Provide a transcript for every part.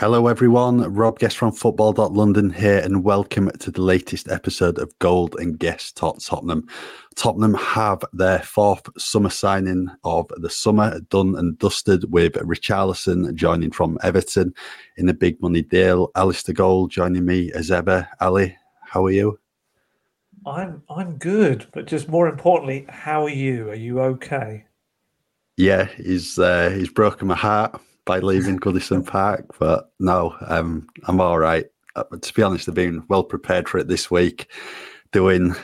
Hello, everyone. Rob Guest from Football.London here, and welcome to the latest episode of Gold and Guest Talk Tottenham. Tottenham have their fourth summer signing of the summer done and dusted with Richarlison joining from Everton in a big money deal. Alasdair Gold joining me as ever. Ali, how are you? I'm I'm good, but just more importantly, how are you? Are you okay? Yeah, he's uh, he's broken my heart by leaving Goodison Park, but no, um, I'm all right. Uh, to be honest, I've been well prepared for it this week, doing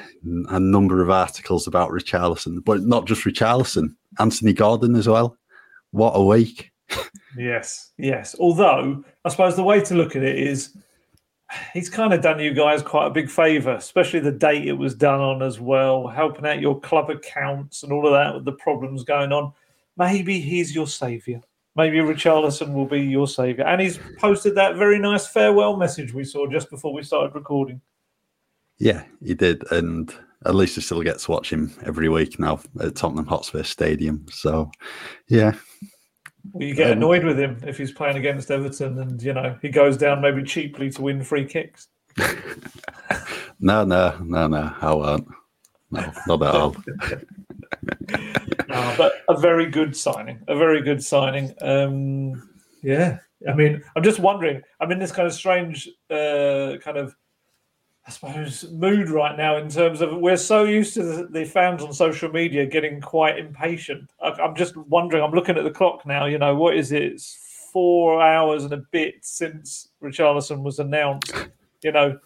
a number of articles about Richarlison, but not just Richarlison, Anthony Gordon as well. What a week! yes, yes. Although I suppose the way to look at it is he's kind of done you guys quite a big favour, especially the date it was done on as well, helping out your club accounts and all of that with the problems going on. Maybe he's your saviour. Maybe Richarlison will be your saviour. And he's posted that very nice farewell message we saw just before we started recording. Yeah, he did. And at least I still get to watch him every week now at Tottenham Hotspur Stadium. So, yeah. Well, you get um, annoyed with him if he's playing against Everton and, you know, he goes down maybe cheaply to win free kicks. no, no, no, no. I won't. No, not at all. but a very good signing. A very good signing. Um, yeah. I mean, I'm just wondering. I'm in this kind of strange uh, kind of, I suppose, mood right now in terms of we're so used to the, the fans on social media getting quite impatient. I, I'm just wondering. I'm looking at the clock now. You know, what is it? It's four hours and a bit since Richarlison was announced. You know,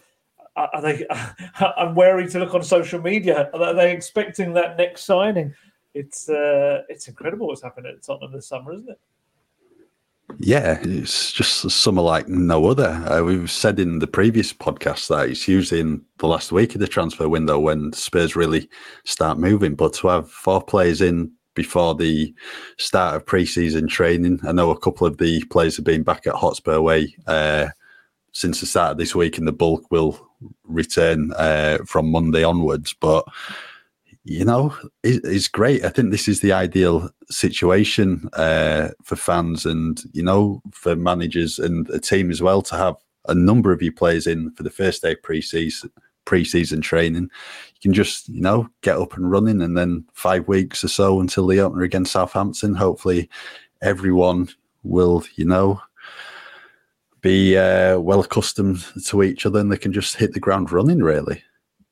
are they? I'm wary to look on social media. Are they expecting that next signing? It's uh, it's incredible what's happened at Tottenham this summer, isn't it? Yeah, it's just a summer like no other. Uh, we've said in the previous podcast that it's usually in the last week of the transfer window when Spurs really start moving. But to have four players in before the start of pre-season training, I know a couple of the players have been back at Hotspur Way uh, since the start of this week, and the bulk will return uh, from Monday onwards. But you know, it, it's great. I think this is the ideal situation uh, for fans and you know for managers and a team as well to have a number of you players in for the first day pre-season pre-season training. You can just you know get up and running, and then five weeks or so until the opener against Southampton. Hopefully, everyone will you know be uh, well accustomed to each other and they can just hit the ground running, really.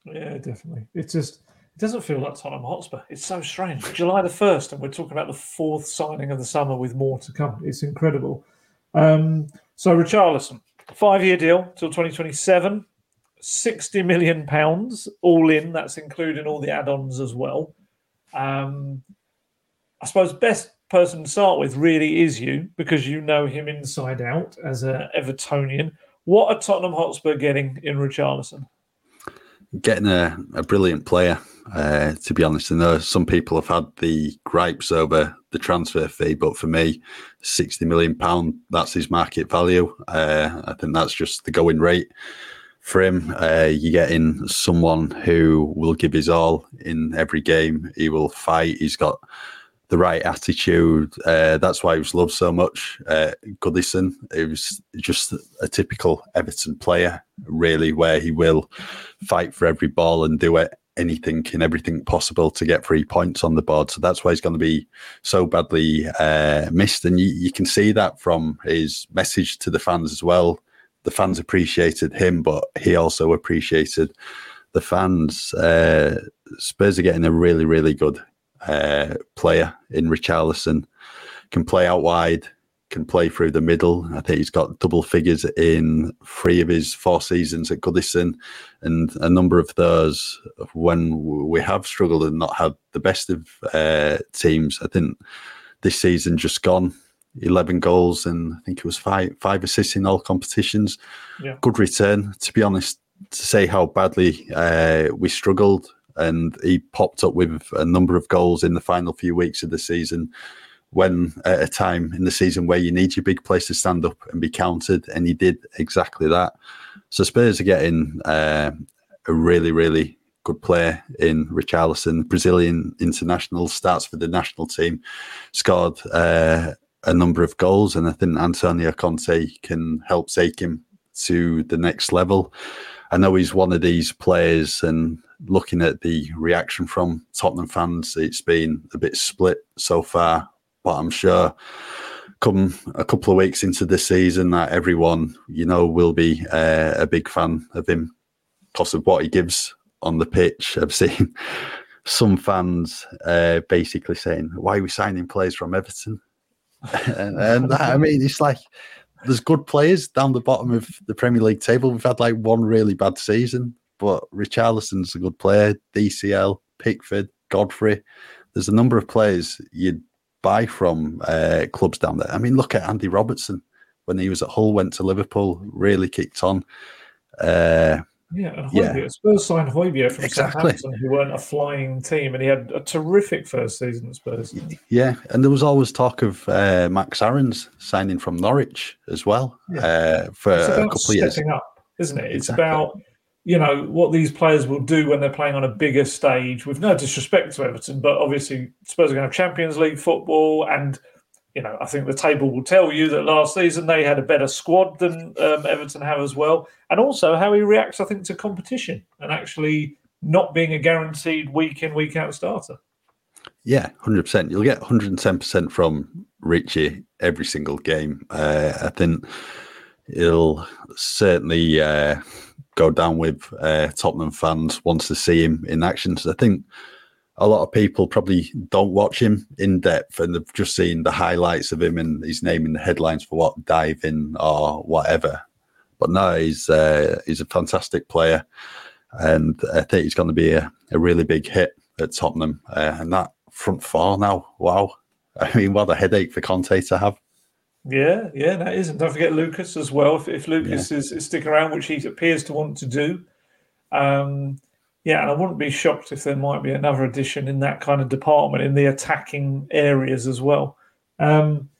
Yeah, definitely. It's just, it doesn't feel like Tottenham Hotspur. It's so strange. July the 1st, and we're talking about the fourth signing of the summer with more to come. It's incredible. Um, so, Richarlison, five year deal till 2027, 60 million pounds all in. That's including all the add ons as well. Um, I suppose the best person to start with really is you because you know him inside out as an Evertonian. What are Tottenham Hotspur getting in Richarlison? Getting a, a brilliant player. Uh, to be honest, I know some people have had the gripes over the transfer fee, but for me, sixty million pound that's his market value. Uh, I think that's just the going rate for him. Uh, you're getting someone who will give his all in every game. He will fight. He's got the right attitude. Uh, that's why he was loved so much. Uh, Goodison, he was just a typical Everton player, really, where he will fight for every ball and do it, anything and everything possible to get three points on the board. So that's why he's going to be so badly uh, missed. And you, you can see that from his message to the fans as well. The fans appreciated him, but he also appreciated the fans. Uh, Spurs are getting a really, really good uh, player in Richarlison. Can play out wide, can play through the middle. I think he's got double figures in three of his four seasons at Goodison, and a number of those when we have struggled and not had the best of uh, teams. I think this season just gone. 11 goals and I think it was five five assists in all competitions. Yeah. Good return. To be honest, to say how badly uh, we struggled, and he popped up with a number of goals in the final few weeks of the season. When at a time in the season where you need your big players to stand up and be counted, and he did exactly that. So Spurs are getting uh, a really, really good player in Richarlison, Brazilian international, starts for the national team, scored uh, a number of goals, and I think Antonio Conte can help take him to the next level. I know he's one of these players, and looking at the reaction from Tottenham fans, it's been a bit split so far. But I'm sure, come a couple of weeks into the season, that everyone you know will be uh, a big fan of him because of what he gives on the pitch. I've seen some fans uh, basically saying, "Why are we signing players from Everton?" and, and that, I mean, it's like there's good players down the bottom of the Premier League table. We've had like one really bad season, but Richarlison's a good player. DCL, Pickford, Godfrey. There's a number of players you'd buy from uh, clubs down there. I mean, look at Andy Robertson when he was at Hull, went to Liverpool, really kicked on. Uh, yeah, and Højbjerg, yeah. Spurs signed Højbjerg from exactly. Southampton, who weren't a flying team, and he had a terrific first season at Spurs. Yeah, and there was always talk of uh, Max Aarons signing from Norwich as well yeah. uh, for a couple of years. up, isn't it? It's exactly. about you know what these players will do when they're playing on a bigger stage. With no disrespect to Everton, but obviously Spurs are going to have Champions League football and you know, I think the table will tell you that last season they had a better squad than um, Everton have as well, and also how he reacts, I think, to competition and actually not being a guaranteed week in week out starter. Yeah, hundred percent. You'll get hundred and ten percent from Richie every single game. Uh, I think he'll certainly uh, go down with uh, Tottenham fans wants to see him in action. So I think a lot of people probably don't watch him in depth and they've just seen the highlights of him and his name in the headlines for what diving or whatever. But no, he's uh, he's a fantastic player, and I think he's going to be a, a really big hit at Tottenham. Uh, and that front four now, wow! I mean, what a headache for Conte to have. Yeah, yeah, that is. And don't forget Lucas as well. If, if Lucas yeah. is, is sticking around, which he appears to want to do, um, yeah, and I wouldn't be shocked if there might be another addition in that kind of department in the attacking areas as well. Um,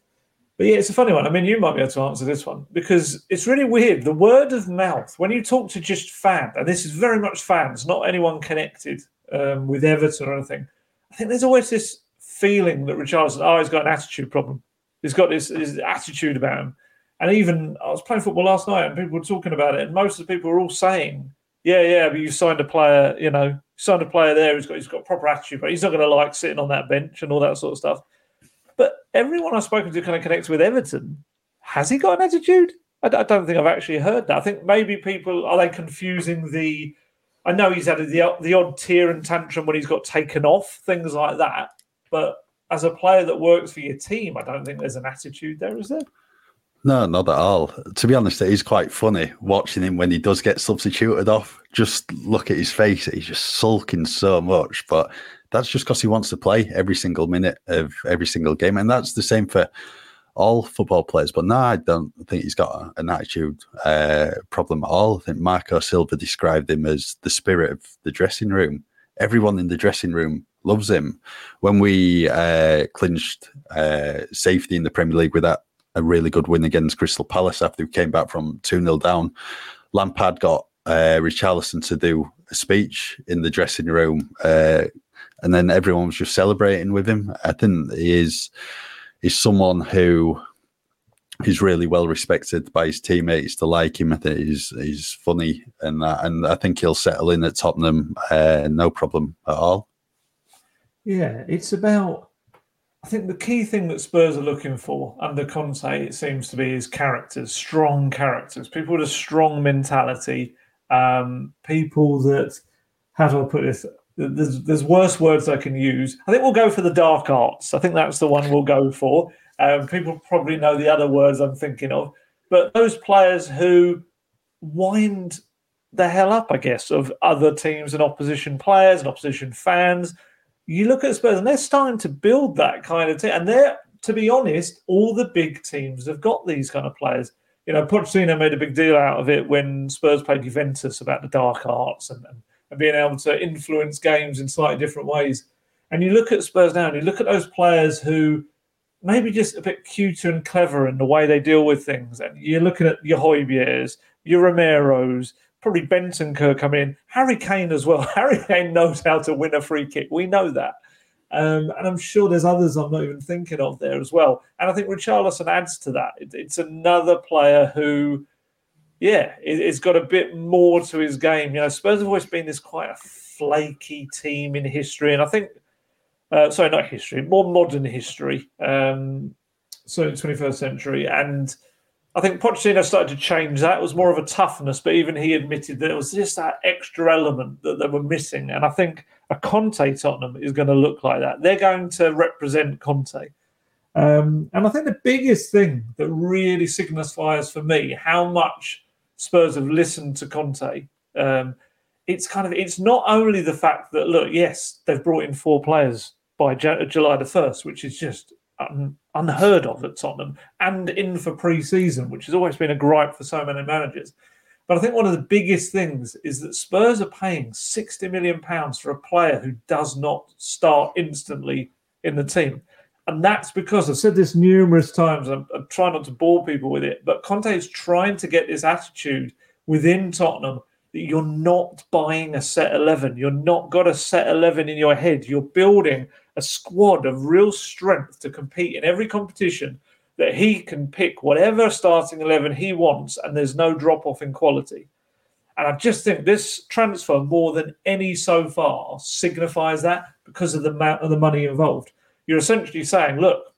but yeah, it's a funny one. I mean, you might be able to answer this one because it's really weird. The word of mouth, when you talk to just fans, and this is very much fans, not anyone connected um, with Everton or anything, I think there's always this feeling that Richarlison, oh, he's got an attitude problem. He's got this, this attitude about him. And even I was playing football last night and people were talking about it, and most of the people were all saying yeah, yeah, but you signed a player, you know, signed a player there who's got he's got proper attitude, but he's not going to like sitting on that bench and all that sort of stuff. But everyone I've spoken to kind of connects with Everton. Has he got an attitude? I, I don't think I've actually heard that. I think maybe people are they confusing the. I know he's had the the odd tear and tantrum when he's got taken off, things like that. But as a player that works for your team, I don't think there's an attitude there, is there? No, not at all. To be honest, it is quite funny watching him when he does get substituted off. Just look at his face; he's just sulking so much. But that's just because he wants to play every single minute of every single game, and that's the same for all football players. But no, I don't think he's got an attitude uh, problem at all. I think Marco Silva described him as the spirit of the dressing room. Everyone in the dressing room loves him. When we uh, clinched uh, safety in the Premier League with that a really good win against Crystal Palace after we came back from 2 0 down. Lampard got uh, Richarlison to do a speech in the dressing room, uh, and then everyone was just celebrating with him. I think he is someone who he's really well respected by his teammates to like him. I think he's he's funny and that, and I think he'll settle in at Tottenham, uh, no problem at all. Yeah, it's about I think the key thing that Spurs are looking for under Conte, it seems to be, is characters, strong characters, people with a strong mentality, um, people that, how do I put this? There's, there's worse words I can use. I think we'll go for the dark arts. I think that's the one we'll go for. Um, people probably know the other words I'm thinking of, but those players who wind the hell up, I guess, of other teams and opposition players and opposition fans you look at Spurs and they're starting to build that kind of team, and they're to be honest, all the big teams have got these kind of players. You know, Pochettino made a big deal out of it when Spurs played Juventus about the dark arts and, and, and being able to influence games in slightly different ways. And you look at Spurs now and you look at those players who maybe just a bit cuter and clever in the way they deal with things. And you're looking at your Højbjergs, your Romeros, probably Bentancur come in, Harry Kane as well. Harry Kane knows how to win a free kick. We know that. Um, and I'm sure there's others I'm not even thinking of there as well. And I think Richarlison adds to that. It, it's another player who, yeah, it, has got a bit more to his game. You know, Spurs have always been this quite a flaky team in history. And I think uh, sorry, not history, more modern history. Um, so 21st century, and I think Pochettino started to change that. It was more of a toughness, but even he admitted that it was just that extra element that they were missing. And I think a Conte Tottenham is going to look like that. They're going to represent Conte. Um, and I think the biggest thing that really signifies for me how much Spurs have listened to Conte um, it's kind of it's not only the fact that look yes they've brought in four players by July the 1st, which is just un- unheard of at Tottenham and in for pre season, which has always been a gripe for so many managers. But I think one of the biggest things is that Spurs are paying £60 million for a player who does not start instantly in the team. And that's because I've said this numerous times. I'm, I'm trying not to bore people with it, but Conte is trying to get this attitude within Tottenham that you're not buying a set 11. You're not got a set 11 in your head. You're building a squad of real strength to compete in every competition that he can pick whatever starting 11 he wants and there's no drop off in quality. And I just think this transfer, more than any so far, signifies that because of the amount of the money involved. You're essentially saying, look,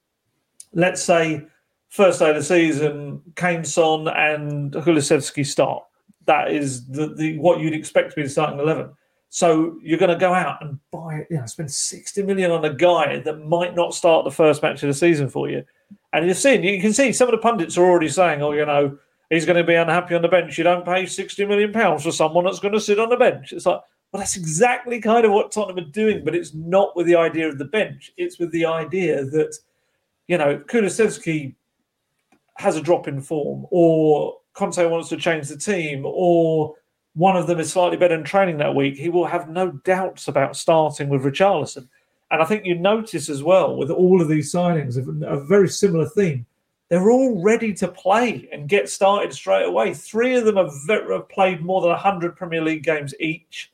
let's say first day of the season, Kane Son and Kulusevski start. That is the, the what you'd expect to be the starting 11. So you're going to go out and buy, you know, spend 60 million on a guy that might not start the first match of the season for you. And you're seeing, you can see some of the pundits are already saying, oh, you know, he's going to be unhappy on the bench. You don't pay 60 million pounds for someone that's going to sit on the bench. It's like, well, that's exactly kind of what Tottenham are doing, but it's not with the idea of the bench. It's with the idea that, you know, Kulusevski has a drop in form, or Conte wants to change the team, or one of them is slightly better in training that week, he will have no doubts about starting with Richarlison. And I think you notice as well with all of these signings a very similar theme. They're all ready to play and get started straight away. Three of them have, played more than 100 Premier League games each.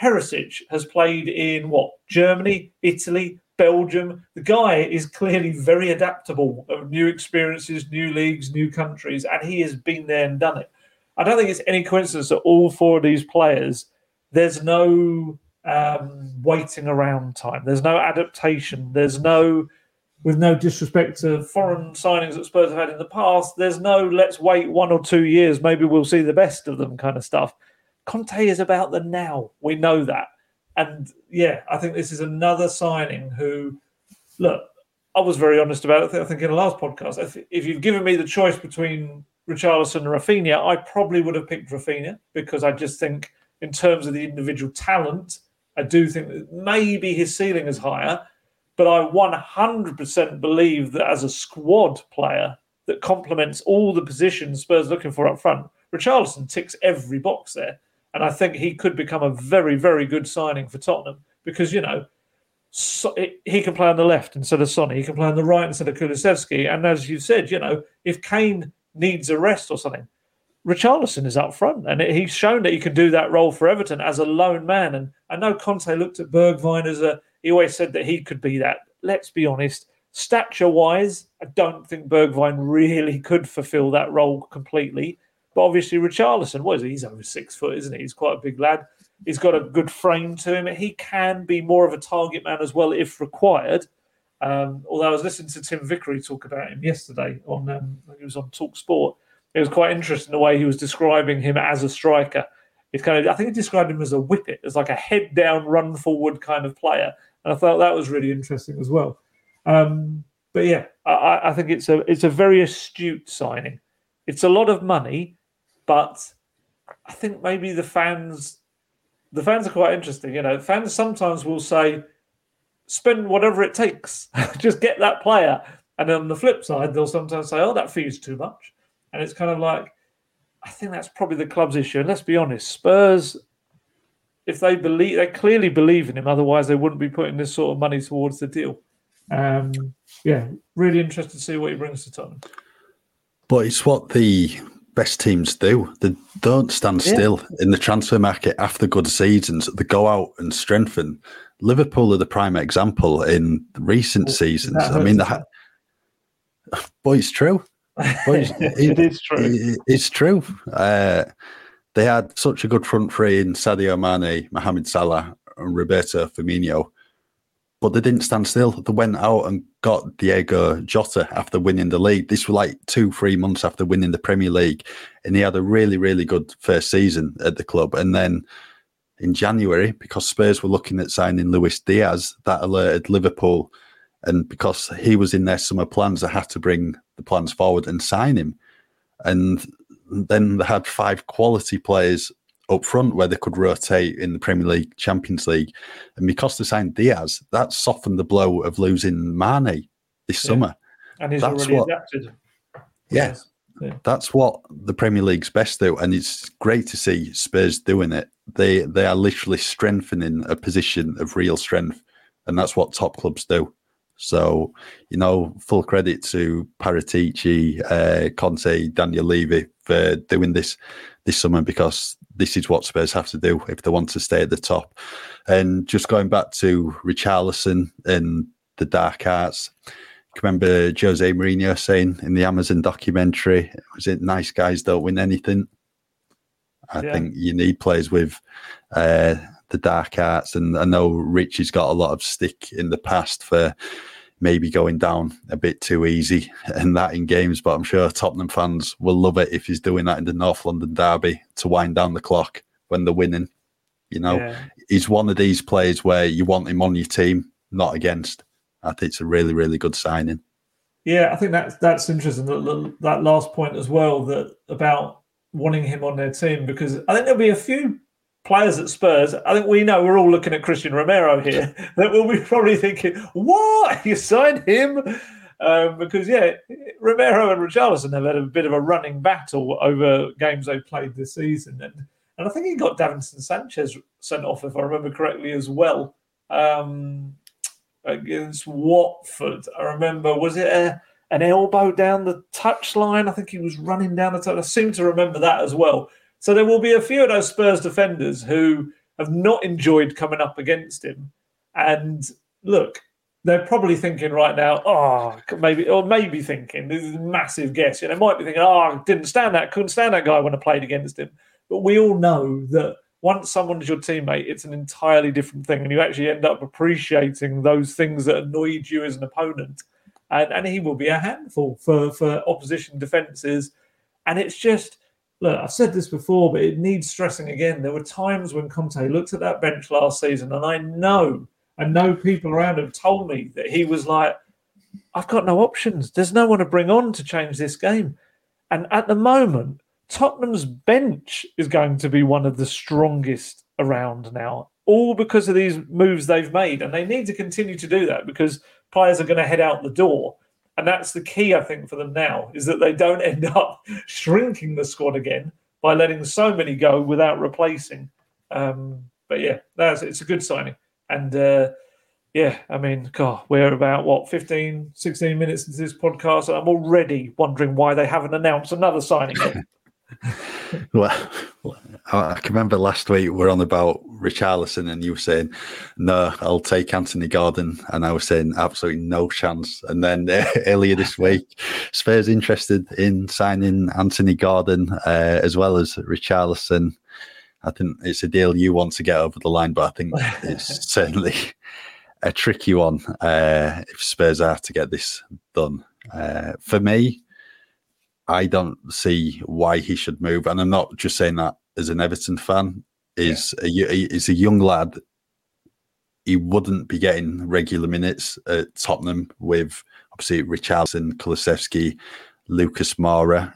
Perisic has played in what? Germany, Italy, Belgium. The guy is clearly very adaptable of new experiences, new leagues, new countries, and he has been there and done it. I don't think it's any coincidence that all four of these players, there's no um, waiting around time. There's no adaptation. There's no, with no disrespect to foreign signings that Spurs have had in the past, there's no let's wait one or two years. Maybe we'll see the best of them kind of stuff. Conte is about the now. We know that. And yeah, I think this is another signing who, look, I was very honest about it. I think in the last podcast, if, you've given me the choice between Richarlison and Raphinha, I probably would have picked Raphinha because I just think, in terms of the individual talent, I do think that maybe his ceiling is higher. But I 100% believe that as a squad player that complements all the positions Spurs are looking for up front, Richarlison ticks every box there. And I think he could become a very, very good signing for Tottenham because, you know, so he can play on the left instead of Sonny. He can play on the right instead of Kulusevski. And as you said, you know, if Kane needs a rest or something, Richarlison is up front, and he's shown that he can do that role for Everton as a lone man. And I know Conte looked at Bergwijn as a. He always said that he could be that. Let's be honest, stature-wise, I don't think Bergwijn really could fulfil that role completely. But obviously, Richarlison, he? He's over six foot, isn't he? He's quite a big lad. He's got a good frame to him. He can be more of a target man as well if required. Um, although I was listening to Tim Vickery talk about him yesterday on um, he was on Talk Sport. It was quite interesting the way he was describing him as a striker. It's kind of I think he described him as a whippet, as like a head down, run forward kind of player, and I thought that was really interesting as well. Um, but yeah, I, I think it's a it's a very astute signing. It's a lot of money, but I think maybe the fans the fans are quite interesting. You know, fans sometimes will say spend whatever it takes. Just get that player. And on the flip side, they'll sometimes say, "Oh, that fee's too much," and it's kind of like, I think that's probably the club's issue. And let's be honest, Spurs, if they believe, they clearly believe in him. Otherwise, they wouldn't be putting this sort of money towards the deal. Um, yeah, really interested to see what he brings to Tottenham. But it's what the best teams do. They don't stand yeah. still in the transfer market after good seasons. They go out and strengthen. Liverpool are the prime example in recent seasons. I mean, the, boy, it's true. Boy, it, it is true. It, it's true. Uh, they had such a good front three in Sadio Mane, Mohamed Salah, and Roberto Firmino but they didn't stand still. They went out and got Diogo Jota after winning the league. This was like two, three months after winning the Premier League, and he had a really, really good first season at the club. And then in January, because Spurs were looking at signing Luis Diaz, that alerted Liverpool, and because he was in their summer plans, they had to bring the plans forward and sign him. And then they had five quality players up front where they could rotate in the Premier League, Champions League. And because they signed Diaz, that softened the blow of losing Mane this yeah. summer. And he's that's already what, adapted. Yeah, yeah. That's what the Premier League's best do. And it's great to see Spurs doing it. They they are literally strengthening a position of real strength. And that's what top clubs do. So, you know, full credit to Paratici, uh, Conte, Daniel Levy for doing this this summer because this is what Spurs have to do if they want to stay at the top. And just going back to Richarlison and the dark arts, remember Jose Mourinho saying in the Amazon documentary, was it nice guys don't win anything? I yeah. think you need players with uh, the dark arts. And I know Richie's got a lot of stick in the past for maybe going down a bit too easy and that in games. But I'm sure Tottenham fans will love it if he's doing that in the North London derby to wind down the clock when they're winning. You know, yeah. he's one of these players where you want him on your team, not against. I think it's a really, really good signing. Yeah, I think that's that's interesting. That, that last point as well that about wanting him on their team because I think there'll be a few players at Spurs, I think we know we're all looking at Christian Romero here. that we'll be probably thinking, "What you signed him?" Um, because yeah, Romero and Richarlison have had a bit of a running battle over games they've played this season, and and I think he got Davinson Sanchez sent off if I remember correctly as well um, against Watford. I remember was it a, an elbow down the touchline? I think he was running down the touch. I seem to remember that as well. So there will be a few of those Spurs defenders who have not enjoyed coming up against him. And look, they're probably thinking right now, oh, maybe, or maybe thinking, this is a massive guess. You know, might be thinking, oh, I didn't stand that, couldn't stand that guy when I played against him. But we all know that once someone's your teammate, it's an entirely different thing. And you actually end up appreciating those things that annoyed you as an opponent. And, and he will be a handful for, for opposition defences. And it's just, look, I've said this before, but it needs stressing again. There were times when Conte looked at that bench last season, and I know, I know people around him told me that he was like, I've got no options. There's no one to bring on to change this game. And at the moment, Tottenham's bench is going to be one of the strongest around now, all because of these moves they've made. And they need to continue to do that because players are going to head out the door. And that's the key, I think, for them now is that they don't end up shrinking the squad again by letting so many go without replacing. Um, but yeah, that's it's a good signing. And uh, yeah, I mean, God, we're about what 15, 16 minutes into this podcast, and I'm already wondering why they haven't announced another signing. well, I can remember last week we are on about Richarlison, and you were saying, "No, I'll take Anthony Gordon," and I was saying, "Absolutely no chance." And then uh, earlier this week, Spurs interested in signing Anthony Gordon uh, as well as Richarlison. I think it's a deal you want to get over the line, but I think it's certainly a tricky one uh, if Spurs are to get this done. Uh, for me, I don't see why he should move. And I'm not just saying that as an Everton fan. Is yeah. a, is a young lad. He wouldn't be getting regular minutes at Tottenham with obviously Richarlison, Kulusevski, Lucas Moura.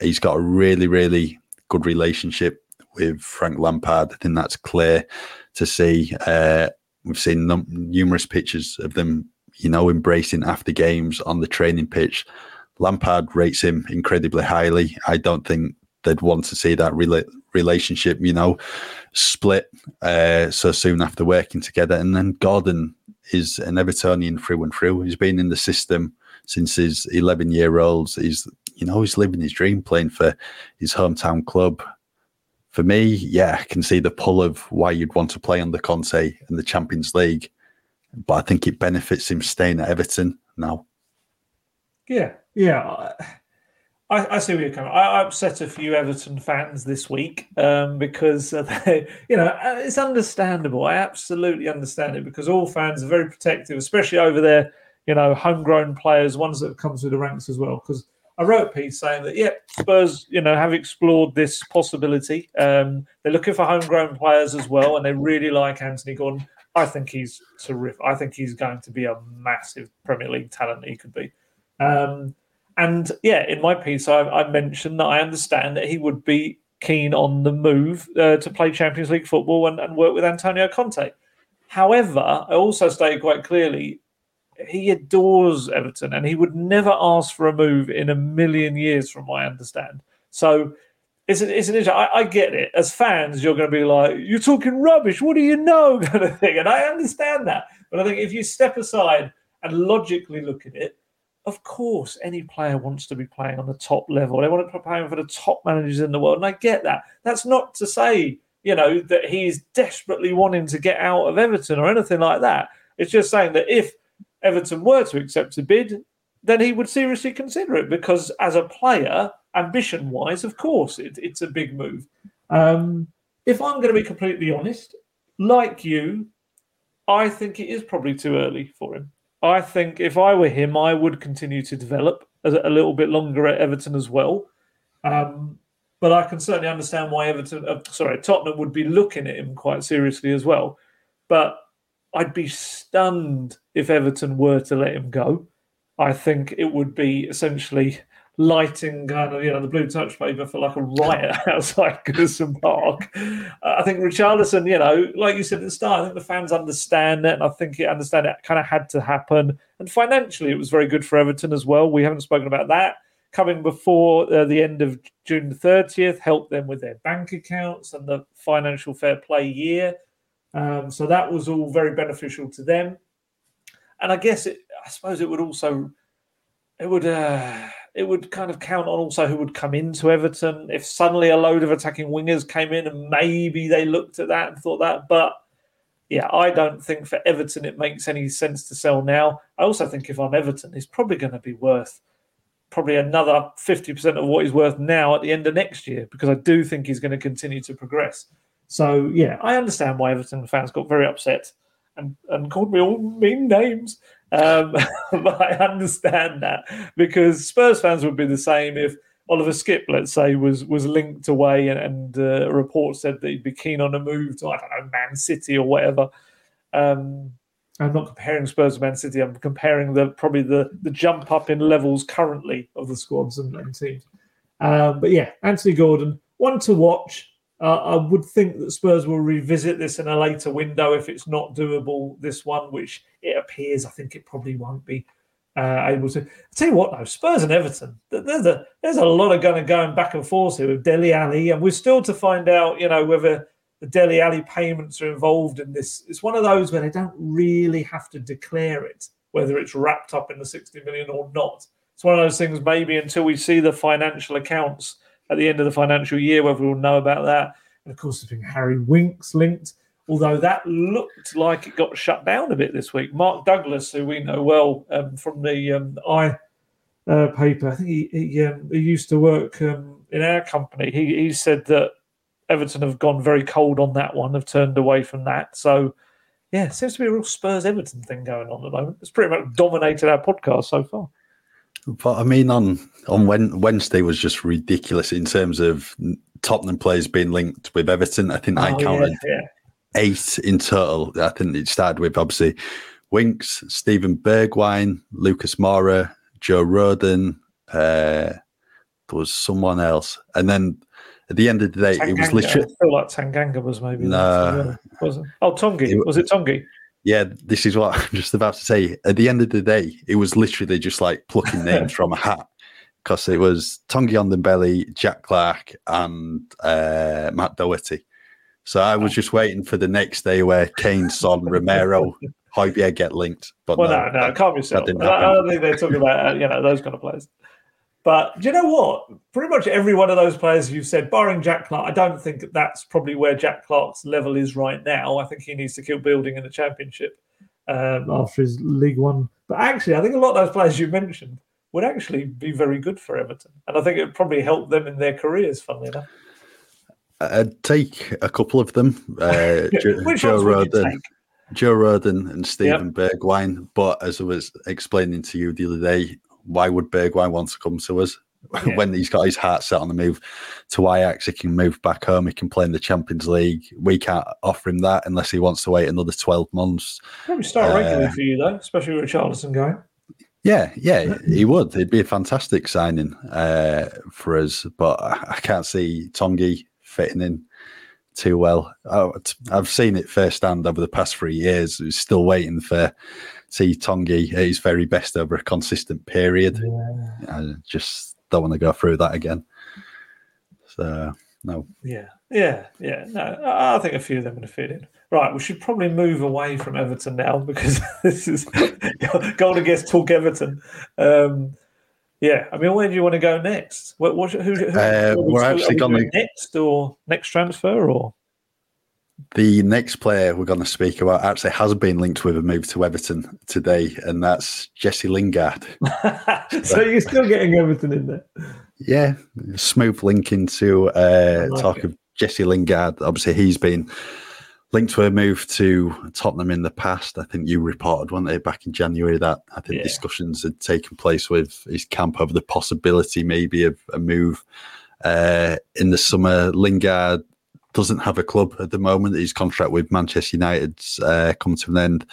He's got a really, really good relationship with Frank Lampard. I think that's clear to see. Uh, we've seen num- numerous pictures of them, you know, embracing after games on the training pitch. Lampard rates him incredibly highly. I don't think they'd want to see that rela- relationship, you know, split uh, so soon after working together. And then Gordon is an Evertonian through and through. He's been in the system since he's 11 year old. He's, you know, he's living his dream playing for his hometown club. For me, yeah, I can see the pull of why you'd want to play under Conte in the Champions League. But I think it benefits him staying at Everton now. Yeah, yeah. I, I, see where you're coming. I, I upset a few Everton fans this week um, because uh, they, you know uh, it's understandable. I absolutely understand it because all fans are very protective, especially over their you know homegrown players, ones that come through the ranks as well. Because I wrote a piece saying that yeah, Spurs you know have explored this possibility. Um, they're looking for homegrown players as well, and they really like Anthony Gordon. I think he's terrific. I think he's going to be a massive Premier League talent. He could be. Um, and yeah, in my piece, I, I, mentioned that I understand that he would be keen on the move uh, to play Champions League football and, and work with Antonio Conte. However, I also stated quite clearly he adores Everton and he would never ask for a move in a million years, from my understand. So it's an, it's an issue. I, I, get it. As fans, you're going to be like, you're talking rubbish. What do you know? kind of thing. And I understand that. But I think if you step aside and logically look at it, of course, any player wants to be playing on the top level. They want to be playing for the top managers in the world. And I get that. That's not to say, you know, that he's desperately wanting to get out of Everton or anything like that. It's just saying that if Everton were to accept a bid, then he would seriously consider it because as a player, ambition wise, of course, it, it's a big move. Um, if I'm going to be completely honest, like you, I think it is probably too early for him. I think if I were him, I would continue to develop a, a little bit longer at Everton as well. Um, but I can certainly understand why Everton, uh, sorry, Tottenham would be looking at him quite seriously as well. But I'd be stunned if Everton were to let him go. I think it would be essentially lighting kind of you know the blue touch paper for like a riot outside Goodison Park. Uh, I think Richarlison, you know, like you said at the start, I think the fans understand it, and I think it understand it kind of had to happen. And financially, it was very good for Everton as well. We haven't spoken about that. Coming before uh, the end of June 30th helped them with their bank accounts and the financial fair play year. Um, so that was all very beneficial to them. And I guess it, I suppose it would also, it would, uh, it would kind of count on also who would come into Everton. If suddenly a load of attacking wingers came in and maybe they looked at that and thought that. But yeah, I don't think for Everton it makes any sense to sell now. I also think if I'm Everton, he's probably going to be worth probably another 50% of what he's worth now at the end of next year because I do think he's going to continue to progress. So yeah, I understand why Everton fans got very upset and, and called me all mean names. Um, but I understand that because Spurs fans would be the same if Oliver Skipp, let's say, was was linked away and, and uh, a report said that he'd be keen on a move to I don't know Man City or whatever. Um, I'm not comparing Spurs to Man City. I'm comparing the probably the the jump up in levels currently of the squads and, and teams. Um, but yeah, Anthony Gordon, one to watch. Uh, I would think that Spurs will revisit this in a later window if it's not doable this one, which it appears. I think it probably won't be uh, able to. I tell you what, though, Spurs and Everton. There's a there's a lot of going going back and forth here with Dele Alli, and we're still to find out, you know, whether the Dele Alli payments are involved in this. It's one of those where they don't really have to declare it, whether it's wrapped up in the 60 million or not. It's one of those things. Maybe until we see the financial accounts at the end of the financial year, whether we'll know about that. And of course, there's been Harry Winks linked, although that looked like it got shut down a bit this week. Mark Douglas, who we know well um, from the um, I uh, paper, I think he, he, um, he used to work um, in our company. He, he said that Everton have gone very cold on that one, have turned away from that. So, yeah, seems to be a real Spurs Everton thing going on at the moment. It's pretty much dominated our podcast so far. But I mean, on on Wednesday was just ridiculous in terms of Tottenham players being linked with Everton. I think oh, I counted yeah, yeah. Eight in total. I think it started with obviously Winks, Steven Bergwijn, Lucas Moura, Joe Rodon. Uh, there was someone else, and then at the end of the day, Tanganga. it was literally. I feel like Tanganga was maybe. No, was it? Oh, Tanguy. Was it Tanguy? Yeah, this is what I'm just about to say. At the end of the day, it was literally just like plucking names from a hat because it was Tanguy Ndombele, Jack Clarke, and uh, Matt Doherty. So I was just waiting for the next day where Kane, Son, Romero, Højbjerg get linked. But well, no, no, no it can't be so. I, I don't think they're talking about uh, you know those kind of players. But do you know what? Pretty much every one of those players you've said, barring Jack Clarke, I don't think that's probably where Jack Clarke's level is right now. I think he needs to keep building in the championship um, after his League One. But actually, I think a lot of those players you mentioned would actually be very good for Everton. And I think it would probably help them in their careers, funnily enough. I'd take a couple of them. Uh, Joe Rodon. Joe Rodon and Steven yep. Bergwijn. But as I was explaining to you the other day, why would Bergwijn want to come to us? Yeah. when he's got his heart set on the move to Ajax, he can move back home. He can play in the Champions League. We can't offer him that unless he wants to wait another twelve months. Probably start uh, regularly for you though, especially with Richarlison going. Yeah, yeah, he would. It'd be a fantastic signing uh, for us, but I can't see Tanguy fitting in too well. I've seen it firsthand over the past three years. We're still waiting for see Tanguy at his very best over a consistent period. Yeah. I just don't want to go through that again. So no. Yeah, yeah, yeah. No, I think a few of them would fit in. Right, we should probably move away from Everton now because this is Gold against talk Everton. Um, yeah, I mean, where do you want to go next? What, what who, who, uh, we're actually going next or next transfer or the next player we're going to speak about actually has been linked with a move to Everton today, and that's Jesse Lingard. so you're still getting Everton in there? Yeah, smooth link into uh, like talk it. of Jesse Lingard. Obviously, he's been linked to a move to Tottenham in the past. I think you reported one day back in January that I think yeah. discussions had taken place with his camp over the possibility maybe of a move uh, in the summer. Lingard doesn't have a club at the moment. His contract with Manchester United's uh, come to an end.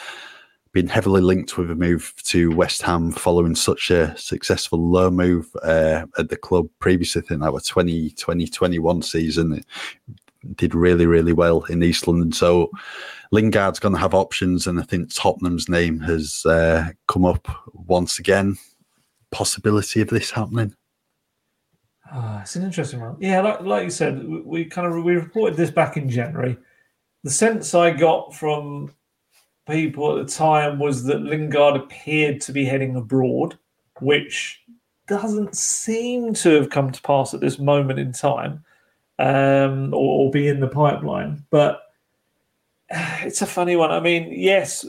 Been heavily linked with a move to West Ham following such a successful low move uh, at the club previously. I think that was 2020 21 season. Did really, really well in East London. So Lingard's going to have options, and I think Tottenham's name has uh, come up once again. Possibility of this happening? Oh, it's an interesting one. Yeah, like, like you said, we, we kind of we reported this back in January. The sense I got from people at the time was that Lingard appeared to be heading abroad, which doesn't seem to have come to pass at this moment in time, um, or, or be in the pipeline. But it's a funny one. I mean, yes,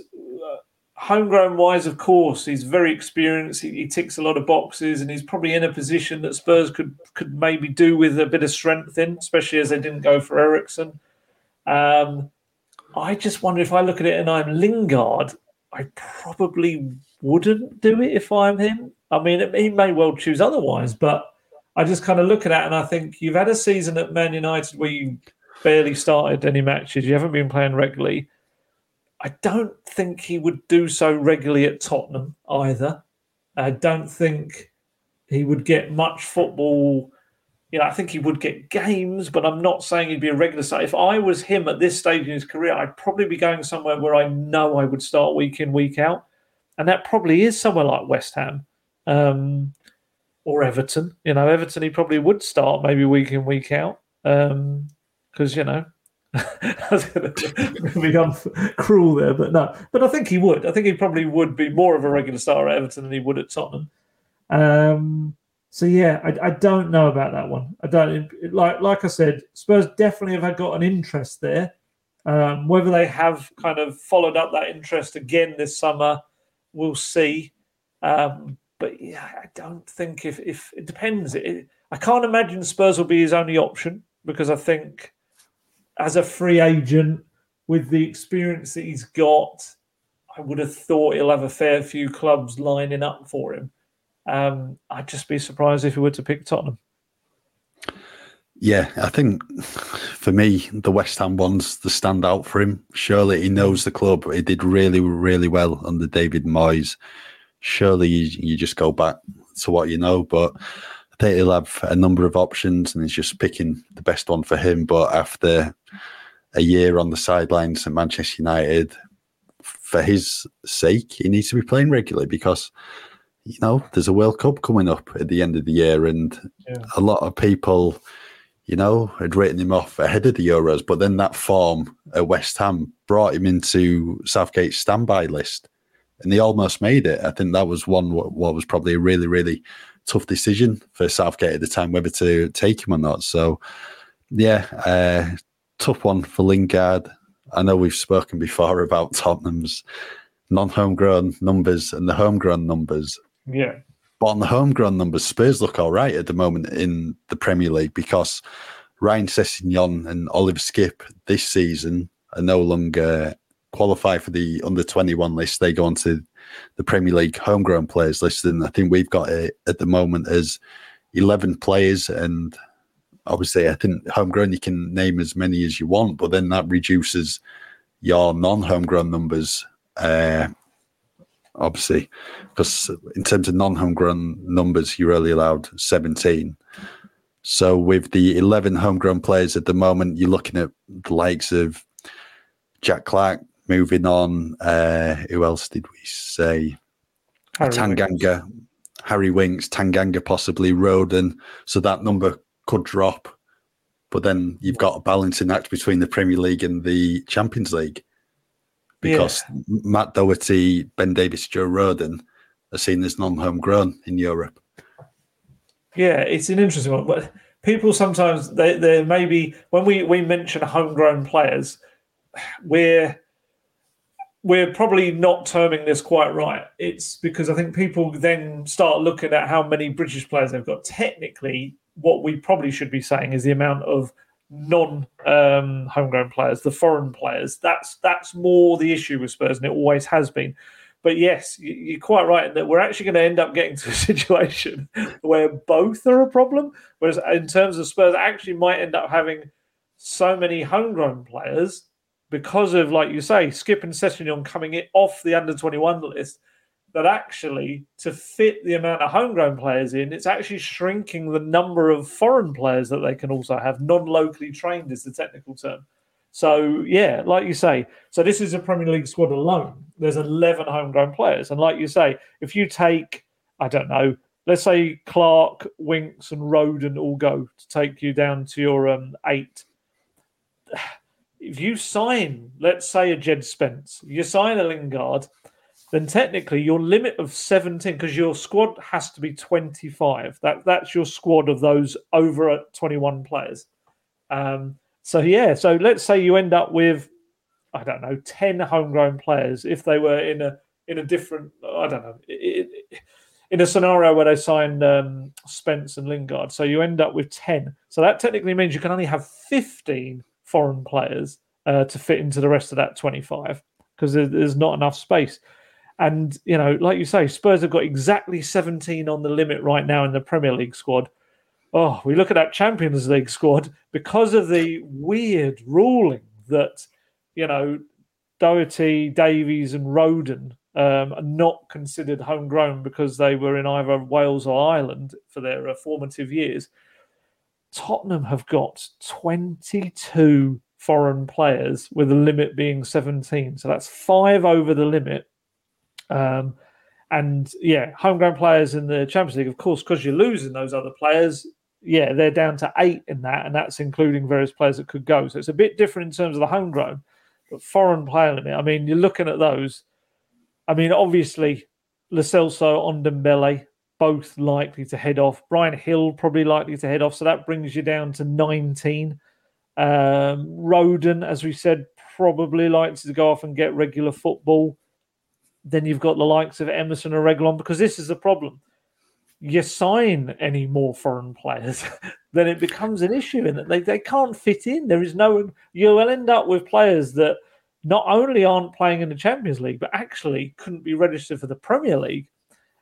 homegrown wise, of course, he's very experienced. He, he, ticks a lot of boxes, and he's probably in a position that Spurs could could maybe do with a bit of strength in, especially as they didn't go for Eriksen. Um, I just wonder if I look at it and I'm Lingard, I probably wouldn't do it if I'm him. I mean, he may well choose otherwise, but I just kind of look at that and I think you've had a season at Man United where you barely started any matches, you haven't been playing regularly I don't think he would do so regularly at Tottenham either. I don't think he would get much football. You know, I think he would get games, but I'm not saying he'd be a regular star. If I was him at this stage in his career, I'd probably be going somewhere where I know I would start week in, week out. And that probably is somewhere like West Ham um, or Everton. You know, Everton, he probably would start maybe week in, week out. Because, um, you know, I was cruel there, but no. But I think he would. I think he probably would be more of a regular star at Everton than he would at Tottenham. Um, so yeah, I, I, don't know about that one. I don't like like I said, Spurs definitely have got an interest there. Um, whether they have kind of followed up that interest again this summer, we'll see. Um, but yeah, I don't think if if it depends. It, I can't imagine Spurs will be his only option because I think as a free agent with the experience that he's got, I would have thought he'll have a fair few clubs lining up for him. Um, I'd just be surprised if he were to pick Tottenham. Yeah, I think for me, the West Ham one's the standout for him. Surely he knows the club. He did really, really well under David Moyes. Surely you, you just go back to what you know. But I think he'll have a number of options and he's just picking the best one for him. But after a year on the sidelines at Manchester United, for his sake, he needs to be playing regularly because you know there's a World Cup coming up at the end of the year, and yeah. a lot of people, you know, had written him off ahead of the Euros, but then that form at West Ham brought him into Southgate's standby list, and they almost made it. I think that was one what, what was probably a really really tough decision for Southgate at the time whether to take him or not. So yeah, uh, tough one for Lingard. I know we've spoken before about Tottenham's non-homegrown numbers and the homegrown numbers. Yeah. But on the homegrown numbers, Spurs look all right at the moment in the Premier League because Ryan Sessegnon and Oliver Skipp this season are no longer qualify for the under 21 list. They go on to the Premier League homegrown players list. And I think we've got it at the moment as 11 players. And obviously, I think homegrown, you can name as many as you want, but then that reduces your non homegrown numbers. Uh, obviously, because in terms of non homegrown numbers, you're only allowed 17. So with the 11 homegrown players at the moment, you're looking at the likes of Jack Clarke, moving on, uh, who else did we say? Harry Tanganga, Winks. Harry Winks, Tanganga, possibly Rodon. So that number could drop. But then you've got a balancing act between the Premier League and the Champions League because yeah. Matt Doherty, Ben Davies, Joe Rodon are seen as non homegrown in Europe. Yeah, it's an interesting one. But people sometimes they they maybe when we we mention homegrown players, we're we're probably not terming this quite right. It's because I think people then start looking at how many British players they've got. Technically, what we probably should be saying is the amount of non um, homegrown players, the foreign players. That's that's more the issue with Spurs, and it always has been. But yes, you're quite right in that we're actually going to end up getting to a situation where both are a problem. Whereas in terms of Spurs, actually might end up having so many homegrown players because of, like you say, Skipp and Sessegnon coming it off the under 21 list, that actually to fit the amount of homegrown players in, it's actually shrinking the number of foreign players that they can also have. Non locally trained is the technical term. So, yeah, like you say, so this is a Premier League squad alone. There's 11 homegrown players. And like you say, if you take, I don't know, let's say Clarke, Winks, and Rodon all go to take you down to your um, eight if you sign, let's say, a Jed Spence, you sign a Lingard, then technically your limit of 17, because your squad has to be 25. That That's your squad of those over 21 players. Um, so, yeah, so let's say you end up with, I don't know, 10 homegrown players if they were in a in a different, I don't know, in a scenario where they signed um, Spence and Lingard. So you end up with 10. So that technically means you can only have 15 foreign players uh, to fit into the rest of that 25 because there's not enough space. And, you know, like you say, Spurs have got exactly 17 on the limit right now in the Premier League squad. Oh, we look at that Champions League squad because of the weird ruling that, you know, Doherty, Davies, and Rodon um, are not considered homegrown because they were in either Wales or Ireland for their uh, formative years. Tottenham have got 22 foreign players with the limit being 17. So that's five over the limit. Um, and yeah, homegrown players in the Champions League, of course, because you're losing those other players, yeah, they're down to eight in that, and that's including various players that could go. So it's a bit different in terms of the homegrown, but foreign player limit. I mean, you're looking at those. I mean, obviously, Lo Celso, Ndombele, both likely to head off. Bryan Gil probably likely to head off. So that brings you down to 19. Um, Rodon, as we said, probably likes to go off and get regular football. Then you've got the likes of Emerson and Reguilón because this is the problem. You sign any more foreign players, then it becomes an issue in that they, they can't fit in. There is no, you'll end up with players that not only aren't playing in the Champions League, but actually couldn't be registered for the Premier League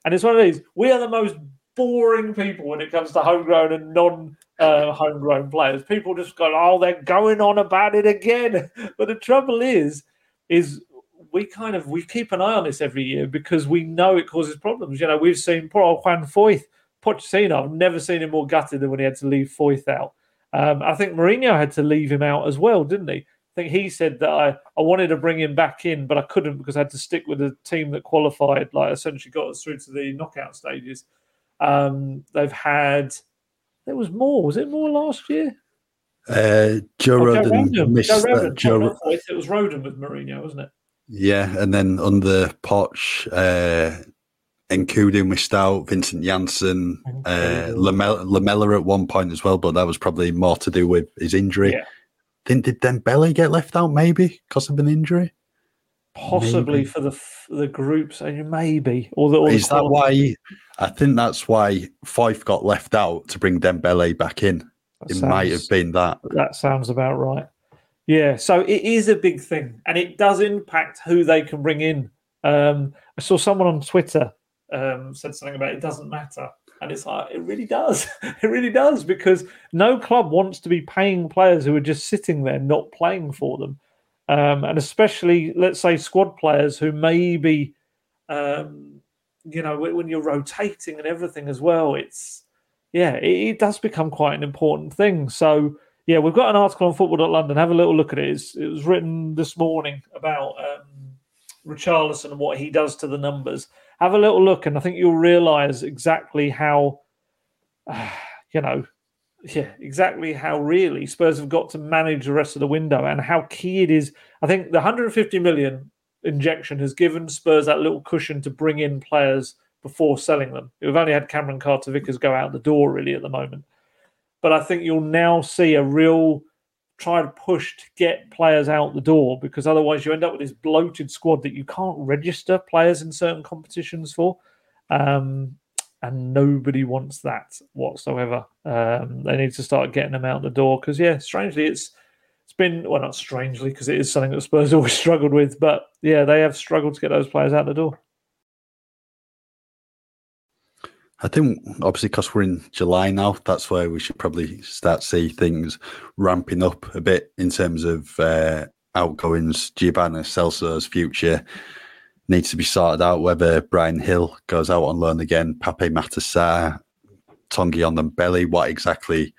and it's one of these, we are the most boring people when it comes to homegrown and non uh, homegrown players. People just go, oh, they're going on about it again. But the trouble is, is we kind of we keep an eye on this every year because we know it causes problems. You know, we've seen poor old Juan Foyth, Pochettino. I've never seen him more gutted than when he had to leave Foyth out. Um, I think Mourinho had to leave him out as well, didn't he? Think he said that I, I wanted to bring him back in, but I couldn't because I had to stick with the team that qualified, like essentially got us through to the knockout stages. Um, they've had there was more. Was it more last year? Uh, Joe oh, Rodon missed Joe Rodon, Joe... It was Rodon with Mourinho, wasn't it? Yeah, and then under Poch, uh, Nkoudou missed out, Vincent Janssen, uh, Lamela, Lamela at one point as well, but that was probably more to do with his injury. Yeah. Did, did Dembele get left out maybe because of an injury? Possibly maybe. for the the groups, and maybe. Or the, or Is that why? I think that's why Foyth got left out to bring Dembele back in. That it sounds, might have been that. That sounds about right. Yeah, so it is a big thing, and it does impact who they can bring in. Um, I saw someone on Twitter um, said something about it doesn't matter, and it's like it really does. it really does because no club wants to be paying players who are just sitting there not playing for them, um, and especially let's say squad players who maybe, um, you know, when you're rotating and everything as well, it's yeah, it, it does become quite an important thing. So yeah, we've got an article on Football.London. Have a little look at it. It's, it was written this morning about um, Richarlison and what he does to the numbers. Have a little look, and I think you'll realise exactly how, uh, you know, yeah, exactly how really Spurs have got to manage the rest of the window and how key it is. I think the 150 million injection has given Spurs that little cushion to bring in players before selling them. We've only had Cameron Carter Vickers go out the door really at the moment. But I think you'll now see a real try to push to get players out the door because otherwise you end up with this bloated squad that you can't register players in certain competitions for. Um, and nobody wants that whatsoever. Um, they need to start getting them out the door because, yeah, strangely, it's it's been well, not strangely because it is something that Spurs always struggled with, but yeah, they have struggled to get those players out the door. I think obviously because we're in July now, that's where we should probably start see things ramping up a bit in terms of uh, outgoings. Giovanni Celso's future needs to be sorted out. Whether Bryan Gil goes out on loan again, Pape Tongi on Tanguy belly, what exactly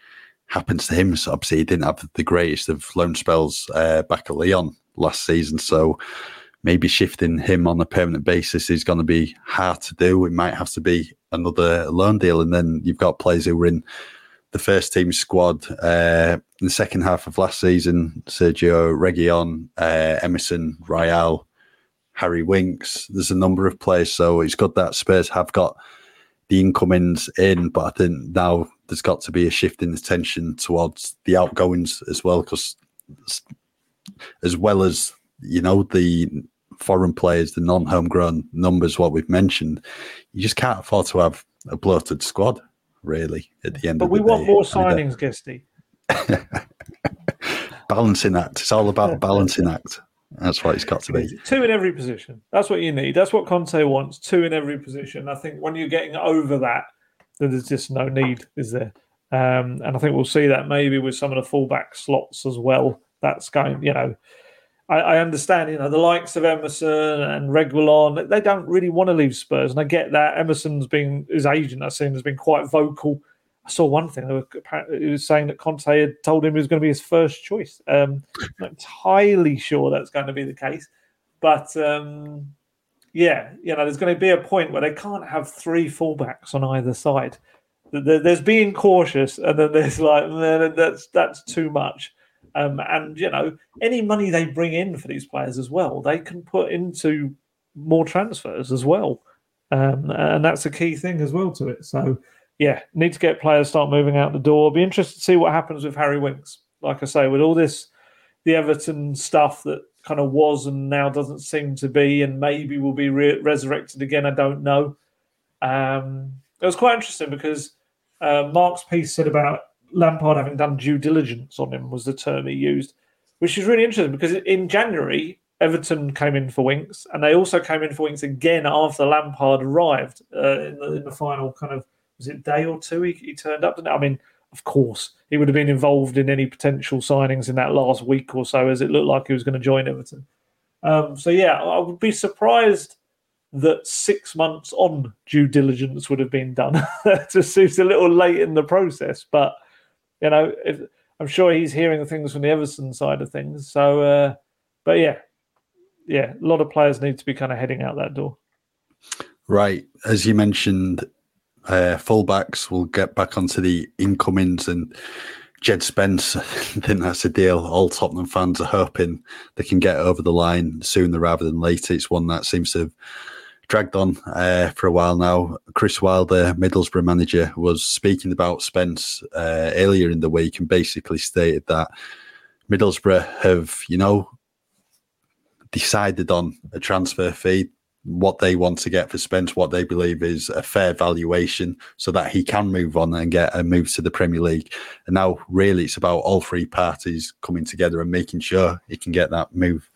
happens to him? So obviously he didn't have the greatest of loan spells uh, back at Lyon last season, so maybe shifting him on a permanent basis is going to be hard to do. It might have to be another loan deal, and then you've got players who were in the first team squad uh, in the second half of last season: Sergio Reguilon, uh, Emerson Royal, Harry Winks. There's a number of players, so it's good that Spurs have got the incomings in, but I think now there's got to be a shift in attention towards the outgoings as well, because as well as you know the foreign players, the non-homegrown numbers, what we've mentioned, you just can't afford to have a bloated squad, really. At the end, but of the we want more signings, Guesty. balancing act. It's all about balancing act. That's what it's got to be. Two in every position. That's what you need. That's what Conte wants. Two in every position. I think when you're getting over that, then there's just no need, is there? Um, and I think we'll see that maybe with some of the fullback slots as well. That's going, you know, I, I, understand, you know, the likes of Emerson and Reguilon, they don't really want to leave Spurs, and I get that. Emerson's been his agent, I've seen, has been quite vocal. I saw one thing; he was saying that Conte had told him he was going to be his first choice. Um, not entirely sure that's going to be the case, but um, yeah, you know, there's going to be a point where they can't have three fullbacks on either side. There's being cautious, and then there's like, that's that's too much. Um, and you know, any money they bring in for these players as well, they can put into more transfers as well, um, and that's a key thing as well to it. So, yeah, need to get players start moving out the door. Be interested to see what happens with Harry Winks. Like I say, with all this, the Everton stuff that kind of was and now doesn't seem to be, and maybe will be re- resurrected again. I don't know. Um, it was quite interesting because uh, Mark's piece said about Lampard having done due diligence on him was the term he used, which is really interesting because in January Everton came in for Winks, and they also came in for Winks again after Lampard arrived uh, in, the, in, the, final kind of was it day or two he, he turned up. I mean, of course, he would have been involved in any potential signings in that last week or so, as it looked like he was going to join Everton. Um, so yeah, I would be surprised that six months on due diligence would have been done. that just seems a little late in the process, but you know, if I'm sure he's hearing things from the Everton side of things. So, uh, but yeah, yeah, a lot of players need to be kind of heading out that door. Right, as you mentioned, uh, fullbacks will get back onto the incomings and Jed Spence. I think that's a deal. All Tottenham fans are hoping they can get over the line sooner rather than later. It's one that seems to have dragged on uh, for a while now. Chris Wilder, Middlesbrough manager, was speaking about Spence uh, earlier in the week and basically stated that Middlesbrough have, you know, decided on a transfer fee what they want to get for Spence, what they believe is a fair valuation, so that he can move on and get a move to the Premier League. And now, really, it's about all three parties coming together and making sure he can get that move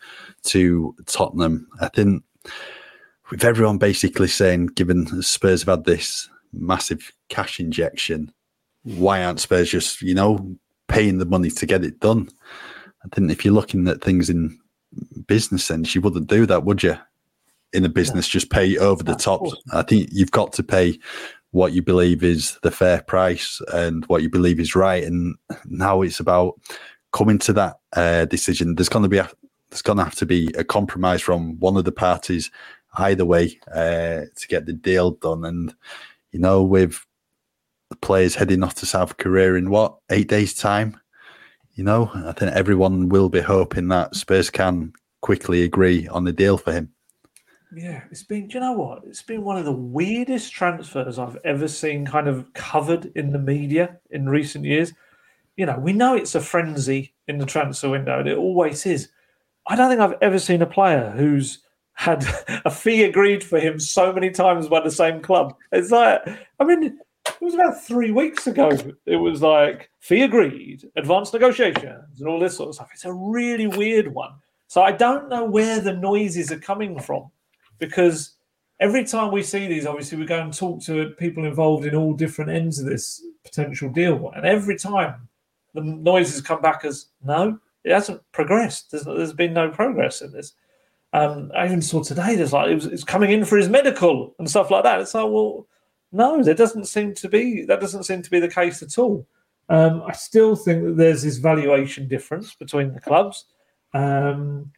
to Tottenham. I think with everyone basically saying, given Spurs have had this massive cash injection, why aren't Spurs just, you know, paying the money to get it done? I think if you're looking at things in business sense, you wouldn't do that, would you? in a business just pay over the top. I think you've got to pay what you believe is the fair price and what you believe is right. And now it's about coming to that uh, decision. There's going to be a, there's going to have to be a compromise from one of the parties either way uh, to get the deal done. And you know, with the players heading off to South Korea in what eight days' time, you know, I think everyone will be hoping that Spurs can quickly agree on the deal for him. Yeah, it's been. Do you know what? It's been one of the weirdest transfers I've ever seen, kind of covered in the media in recent years. You know, we know it's a frenzy in the transfer window, and it always is. I don't think I've ever seen a player who's had a fee agreed for him so many times by the same club. It's like, I mean, it was about three weeks ago. It was like fee agreed, advanced negotiations, and all this sort of stuff. It's a really weird one. So I don't know where the noises are coming from because every time we see these, obviously we go and talk to people involved in all different ends of this potential deal, and every time the noises come back as no, it hasn't progressed. There's, there's been no progress in this. Um, I even saw today there's like it was, it's coming in for his medical and stuff like that. It's like, well, no, there doesn't seem to be that doesn't seem to be the case at all. Um, I still think that there's this valuation difference between the clubs. Um,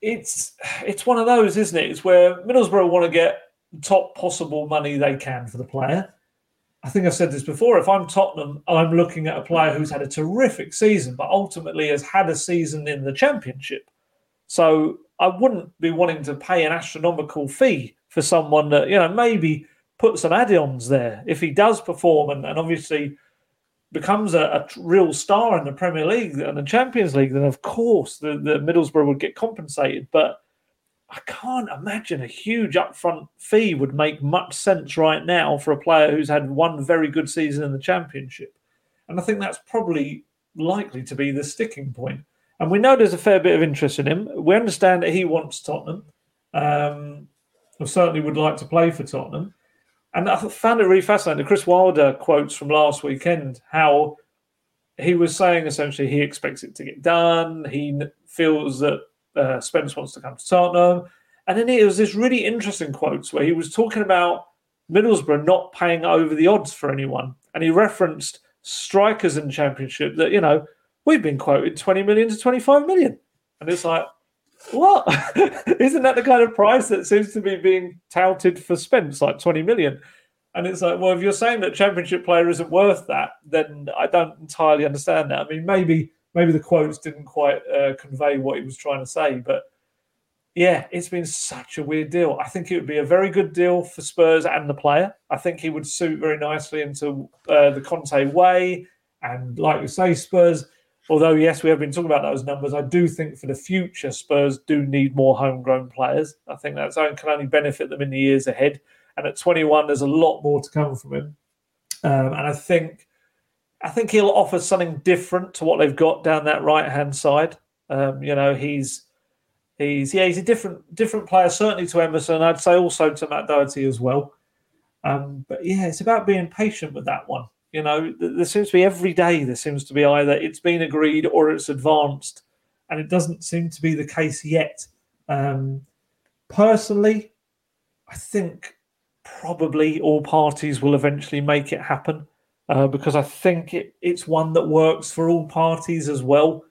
it's it's one of those, isn't it? It's where Middlesbrough want to get top possible money they can for the player. I think I've said this before. If I'm Tottenham, I'm looking at a player who's had a terrific season, but ultimately has had a season in the Championship. So I wouldn't be wanting to pay an astronomical fee for someone that you know maybe put some add-ons there if he does perform, and, and obviously becomes a, a, real star in the Premier League and the Champions League, then of course the, the Middlesbrough would get compensated. But I can't imagine a huge upfront fee would make much sense right now for a player who's had one very good season in the Championship. And I think that's probably likely to be the sticking point. And we know there's a fair bit of interest in him. We understand that he wants Tottenham. Um, or certainly would like to play for Tottenham. And I found it really fascinating. Chris Wilder quotes from last weekend, how he was saying essentially he expects it to get done. He feels that uh, Spence wants to come to Tottenham. And then it was this really interesting quotes where he was talking about Middlesbrough not paying over the odds for anyone. And he referenced strikers in championship that, you know, we've been quoted 20 million to 25 million. And it's like, what? Isn't that the kind of price that seems to be being touted for Spence, like 20 million? And it's like, well, if you're saying that championship player isn't worth that, then I don't entirely understand that. I mean, maybe maybe the quotes didn't quite uh, convey what he was trying to say, but yeah, it's been such a weird deal. I think it would be a very good deal for Spurs and the player. I think he would suit very nicely into uh, the Conte way. And like you say, Spurs although yes, we have been talking about those numbers, I do think for the future, Spurs do need more homegrown players. I think that can only benefit them in the years ahead. And at 21, there's a lot more to come from him. Um, and I think, I think he'll offer something different to what they've got down that right hand side. Um, you know, he's he's yeah, he's a different different player certainly to Emerson. I'd say also to Matt Doherty as well. Um, but yeah, it's about being patient with that one. You know, there seems to be every day, there seems to be either it's been agreed or it's advanced. And it doesn't seem to be the case yet. Um, personally, I think probably all parties will eventually make it happen. uh, because I think it, it's one that works for all parties as well.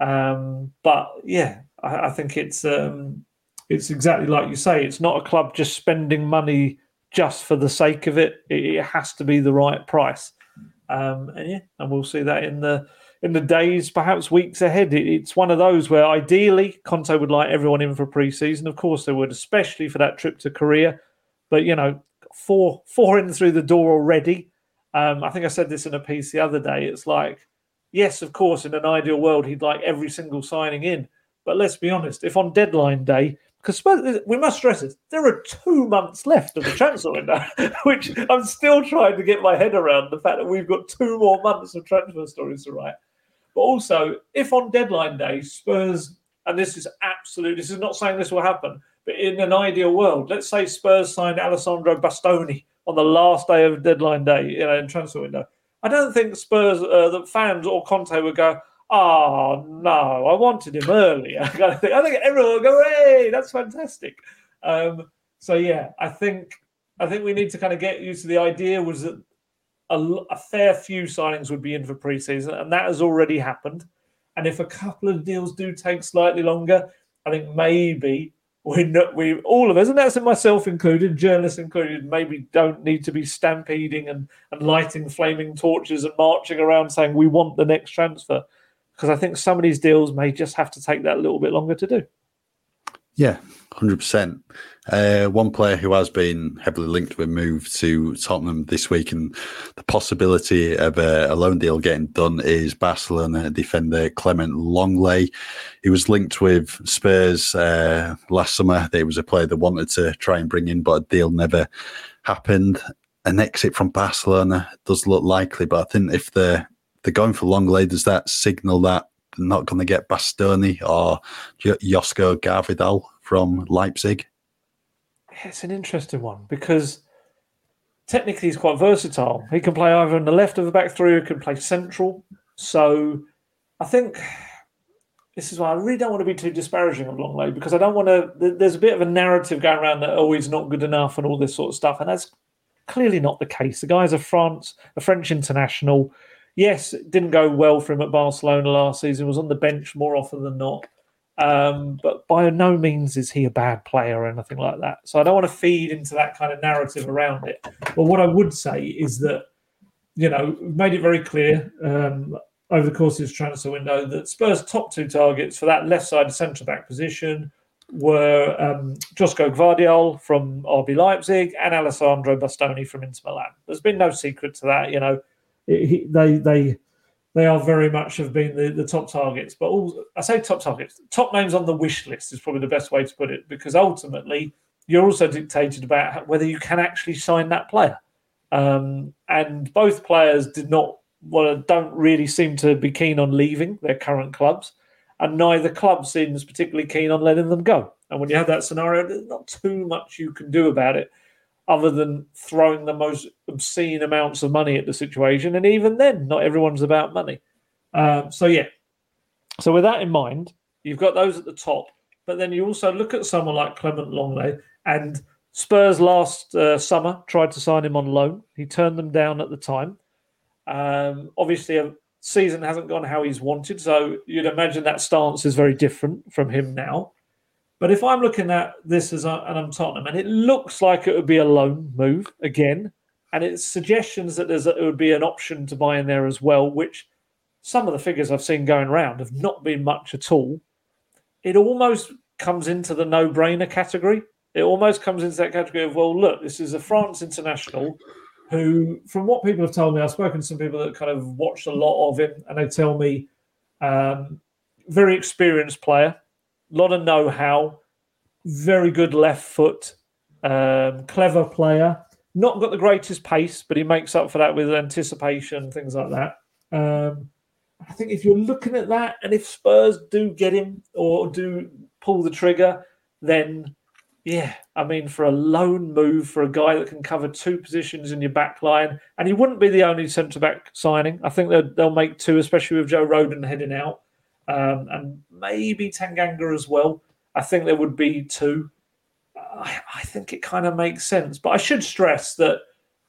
Um, but yeah, I, I think it's um, it's exactly like you say. It's not a club just spending money just for the sake of it. It, has to be the right price. Um, and yeah, and we'll see that in the in the days, perhaps weeks ahead. It, it's one of those where ideally Conte would like everyone in for pre-season. Of course, they would, especially for that trip to Korea. But you know, four four in through the door already. Um, I think I said this in a piece the other day. It's like, yes, of course, in an ideal world, he'd like every single signing in. But let's be honest, if on deadline day because we must stress this, there are two months left of the transfer window, which I'm still trying to get my head around the fact that we've got two more months of transfer stories to write. But also, if on deadline day Spurs, and this is absolute, this is not saying this will happen, but in an ideal world, let's say Spurs signed Alessandro Bastoni on the last day of deadline day, you know, in transfer window. I don't think Spurs, uh, the fans or Conte would go, oh no, I wanted him earlier. I think, I think everyone will go, hey, that's fantastic. Um, so yeah, I think I think we need to kind of get used to the idea was that a, a fair few signings would be in for preseason, and that has already happened. And if a couple of deals do take slightly longer, I think maybe we we all of us, and that's myself included, journalists included, maybe don't need to be stampeding and, and lighting flaming torches and marching around saying we want the next transfer because I think some of these deals may just have to take that a little bit longer to do. Yeah, hundred uh, percent. One player who has been heavily linked with move to Tottenham this week, and the possibility of a, a loan deal getting done is Barcelona defender Clement Lenglet. He was linked with Spurs uh, last summer. There was a player that wanted to try and bring in, but a deal never happened. An exit from Barcelona does look likely, but I think if the they're going for Lenglet, does that signal that they're not going to get Bastoni or Josko Gvardiol from Leipzig? It's an interesting one because technically he's quite versatile. He can play either on the left of the back three or can play central. So I think this is why I really don't want to be too disparaging of Lenglet because I don't want to. There's a bit of a narrative going around that oh he's not good enough and all this sort of stuff, and that's clearly not the case. The guy's a France, a French international yes, it didn't go well for him at Barcelona last season. Was on the bench more often than not. Um, but by no means is he a bad player or anything like that. So I don't want to feed into that kind of narrative around it. But what I would say is that, you know, we've made it very clear um, over the course of this transfer window that Spurs' top two targets for that left side centre back position were um, Josko Gvardiol from RB Leipzig and Alessandro Bastoni from Inter Milan. There's been no secret to that. You know, they they they are very much have been the, the top targets. But all I say top targets, top names on the wish list is probably the best way to put it because ultimately you're also dictated about whether you can actually sign that player. Um, and both players did not well don't really seem to be keen on leaving their current clubs, and neither club seems particularly keen on letting them go. And when you have that scenario, there's not too much you can do about it other than throwing the most obscene amounts of money at the situation. And even then, not everyone's about money. Um, so, yeah. So, with that in mind, you've got those at the top. But then you also look at someone like Clement Lenglet, and Spurs last uh, summer tried to sign him on loan. He turned them down at the time. Um, obviously, a season hasn't gone how he's wanted, so you'd imagine that stance is very different from him now. But if I'm looking at this as a, and I'm Tottenham, and it looks like it would be a loan move again, and it's suggestions that there's a, it would be an option to buy in there as well, which some of the figures I've seen going around have not been much at all. It almost comes into the no-brainer category. It almost comes into that category of well, look, this is a France international who, from what people have told me, I've spoken to some people that kind of watched a lot of him, and they tell me um, very experienced player lot of know how, very good left foot, um, clever player. Not got the greatest pace, but he makes up for that with anticipation, things like that. Um, I think if you're looking at that, and if Spurs do get him or do pull the trigger, then yeah, I mean, for a loan move for a guy that can cover two positions in your back line, and he wouldn't be the only centre back signing. I think they'll, they'll make two, especially with Joe Rodon heading out um, and maybe Tanganga as well. I think there would be two. I, I think it kind of makes sense. But I should stress that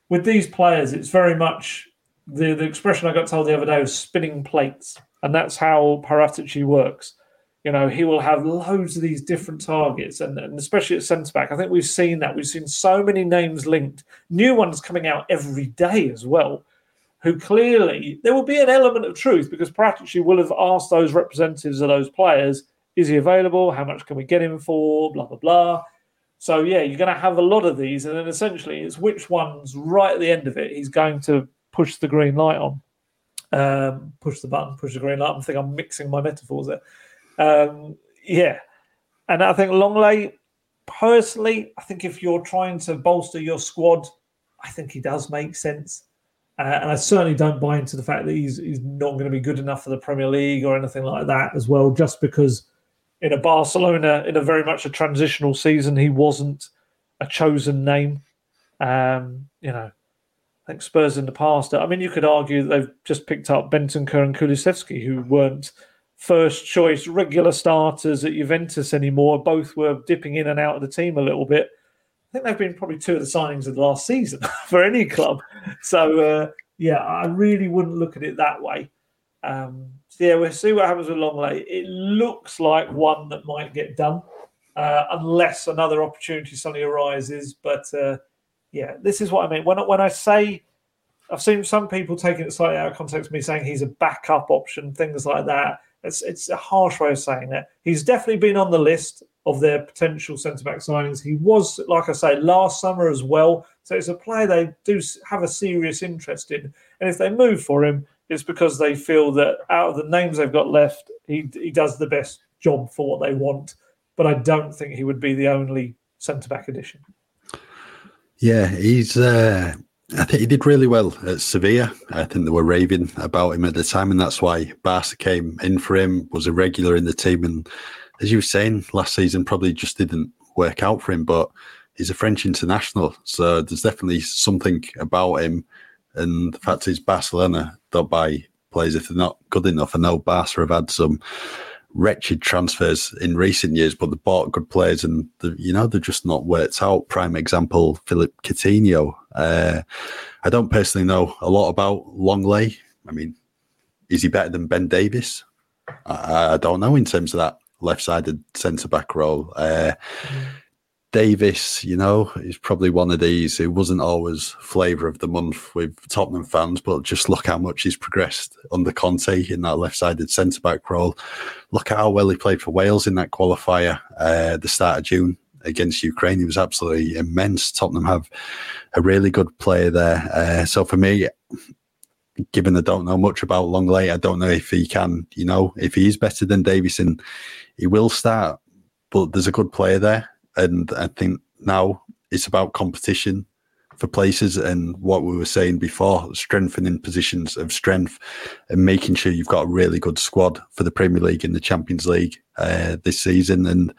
with these players, it's very much the, the expression I got told the other day was spinning plates, and that's how Paratici works. You know, he will have loads of these different targets, and, and especially at centre back. I think we've seen that. We've seen so many names linked, new ones coming out every day as well. Who clearly there will be an element of truth because Paratici will have asked those representatives of those players, is he available? How much can we get him for? Blah blah blah. So yeah, you're going to have a lot of these, and then essentially it's which ones right at the end of it he's going to push the green light on. Um, push the button, push the green light. I think I'm mixing my metaphors there. Um, yeah, and I think Lenglet, personally, I think if you're trying to bolster your squad, I think he does make sense. Uh, and I certainly don't buy into the fact that he's he's not going to be good enough for the Premier League or anything like that as well, just because in a Barcelona in a very much a transitional season, he wasn't a chosen name. Um, you know, I think Spurs in the past. I mean, you could argue that they've just picked up Bentancur and Kulusevski, who weren't first choice regular starters at Juventus anymore. Both were dipping in and out of the team a little bit. Think they've been probably two of the signings of the last season for any club. So uh, yeah, I really wouldn't look at it that way. Um, so yeah, we'll see what happens with Lenglet. It looks like one that might get done, uh, unless another opportunity suddenly arises. But uh, yeah, this is what I mean. When when I say I've seen some people taking it slightly out of context, me saying he's a backup option, things like that. It's it's a harsh way of saying that. He's definitely been on the list of their potential centre back signings. He was, like I say, last summer as well. So it's a player they do have a serious interest in. And if they move for him, it's because they feel that out of the names they've got left, he he does the best job for what they want. But I don't think he would be the only centre back addition. Yeah, he's. Uh, I think he did really well at Sevilla. I think they were raving about him at the time, and that's why Barca came in for him. Was a regular in the team, and as you were saying, last season probably just didn't work out for him. But he's a French international, so there's definitely something about him. And the fact is, Barcelona don't buy players if they're not good enough. I know Barca have had some wretched transfers in recent years, but they bought good players and the, you know they're just not worked out. Prime example, Philippe Coutinho. Uh, I don't personally know a lot about Lenglet. I mean, is he better than Ben Davies? I, I don't know in terms of that left-sided centre back role. Uh, mm. Davies, you know, is probably one of these who wasn't always flavour of the month with Tottenham fans, but just look how much he's progressed under Conte in that left sided centre back role. Look at how well he played for Wales in that qualifier uh, the start of June against Ukraine. He was absolutely immense. Tottenham have a really good player there. Uh, so for me, given I don't know much about Lenglet, I don't know if he can, you know, if he is better than Davison, he will start. But there's a good player there and I think now it's about competition for places and what we were saying before, strengthening positions of strength and making sure you've got a really good squad for the Premier League and the Champions League uh, this season. And you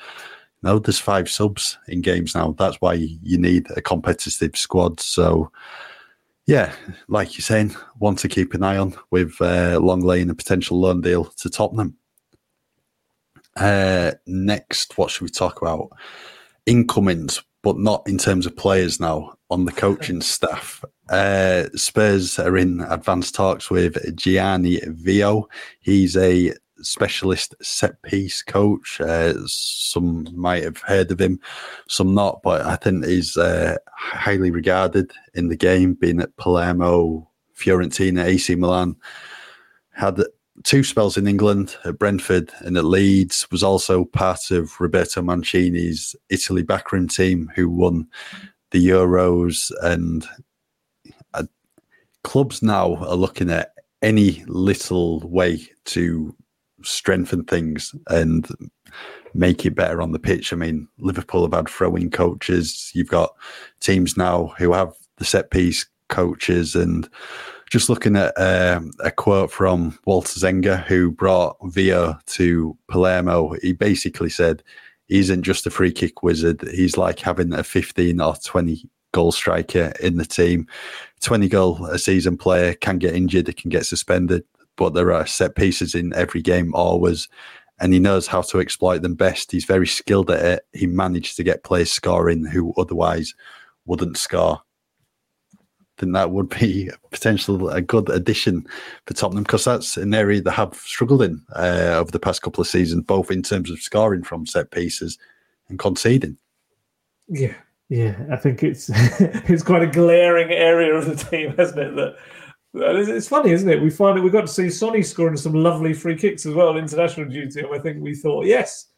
know, there's five subs in games now. That's why you need a competitive squad. So, yeah, like you're saying, one to keep an eye on with uh, Lenglet and a potential loan deal to Tottenham. Uh, next, what should we talk about? incomings, but not in terms of players now on the coaching staff. Uh, Spurs are in advanced talks with Gianni Vio. He's a specialist set piece coach. Uh, some might have heard of him, some not, but I think he's uh, highly regarded in the game, being at Palermo, Fiorentina, AC Milan. Had two spells in England at Brentford and at Leeds, was also part of Roberto Mancini's Italy backroom team who won the Euros. And uh, clubs now are looking at any little way to strengthen things and make it better on the pitch. I mean, Liverpool have had throwing coaches. You've got teams now who have the set piece coaches and just looking at um, a quote from Walter Zenga, who brought Vio to Palermo, he basically said, he isn't just a free kick wizard. He's like having a 15 or 20 goal striker in the team. 20 goal a season player can get injured, it can get suspended, but there are set pieces in every game always. And he knows how to exploit them best. He's very skilled at it. He managed to get players scoring who otherwise wouldn't score. think that would be a potential a good addition for Tottenham because that's an area they have struggled in uh, over the past couple of seasons, both in terms of scoring from set pieces and conceding. Yeah, yeah, I think it's it's quite a glaring area of the team, hasn't it? That it's funny, isn't it? We find that we got to see Sonny scoring some lovely free kicks as well, international duty, and I think we thought, yes,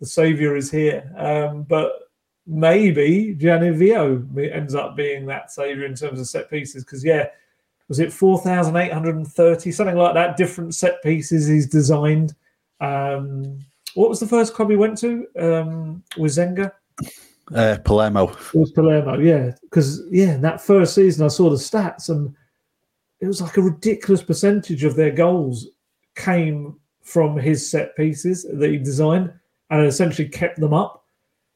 the saviour is here. Um, but maybe Gianni Vio ends up being that saviour in terms of set pieces because, yeah, was it 4,830, something like that, different set pieces he's designed. Um, what was the first club he went to um, with Zenga? Uh, Palermo. It was Palermo, yeah. Because, yeah, that first season I saw the stats and it was like a ridiculous percentage of their goals came from his set pieces that he designed and essentially kept them up.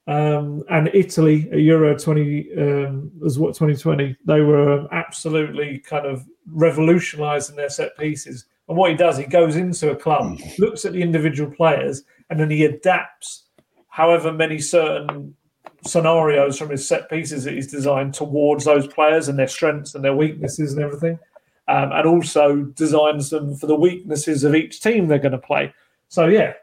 Um, and Italy, at Euro 20 um, was what 2020, they were absolutely kind of revolutionising their set pieces. And what he does, he goes into a club, looks at the individual players, and then he adapts however many certain scenarios from his set pieces that he's designed towards those players and their strengths and their weaknesses and everything. Um, and also designs them for the weaknesses of each team they're going to play. So, yeah,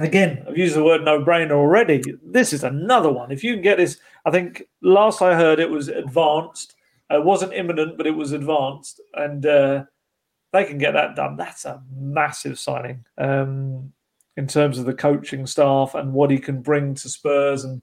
again, I've used the word no brainer already. This is another one. If you can get this, I think last I heard it was advanced. It wasn't imminent, but it was advanced. And uh, they can get that done. That's a massive signing um, in terms of the coaching staff and what he can bring to Spurs. And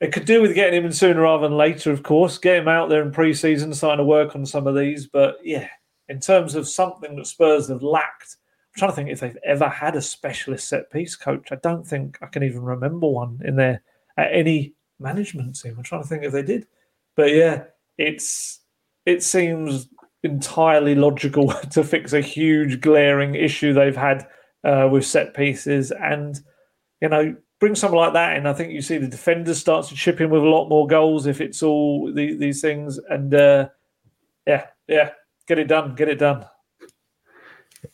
it could do with getting him in sooner rather than later, of course. Get him out there in pre season, starting to work on some of these. But yeah, in terms of something that Spurs have lacked I'm trying to think if they've ever had a specialist set piece coach. I don't think I can even remember one in there at any management team. I'm trying to think if they did. But yeah, it's it seems entirely logical to fix a huge glaring issue they've had uh, with set pieces and you know bring something like that in. I think you see the defenders start to chip in with a lot more goals if it's all the, these things and uh, yeah, yeah, get it done, get it done.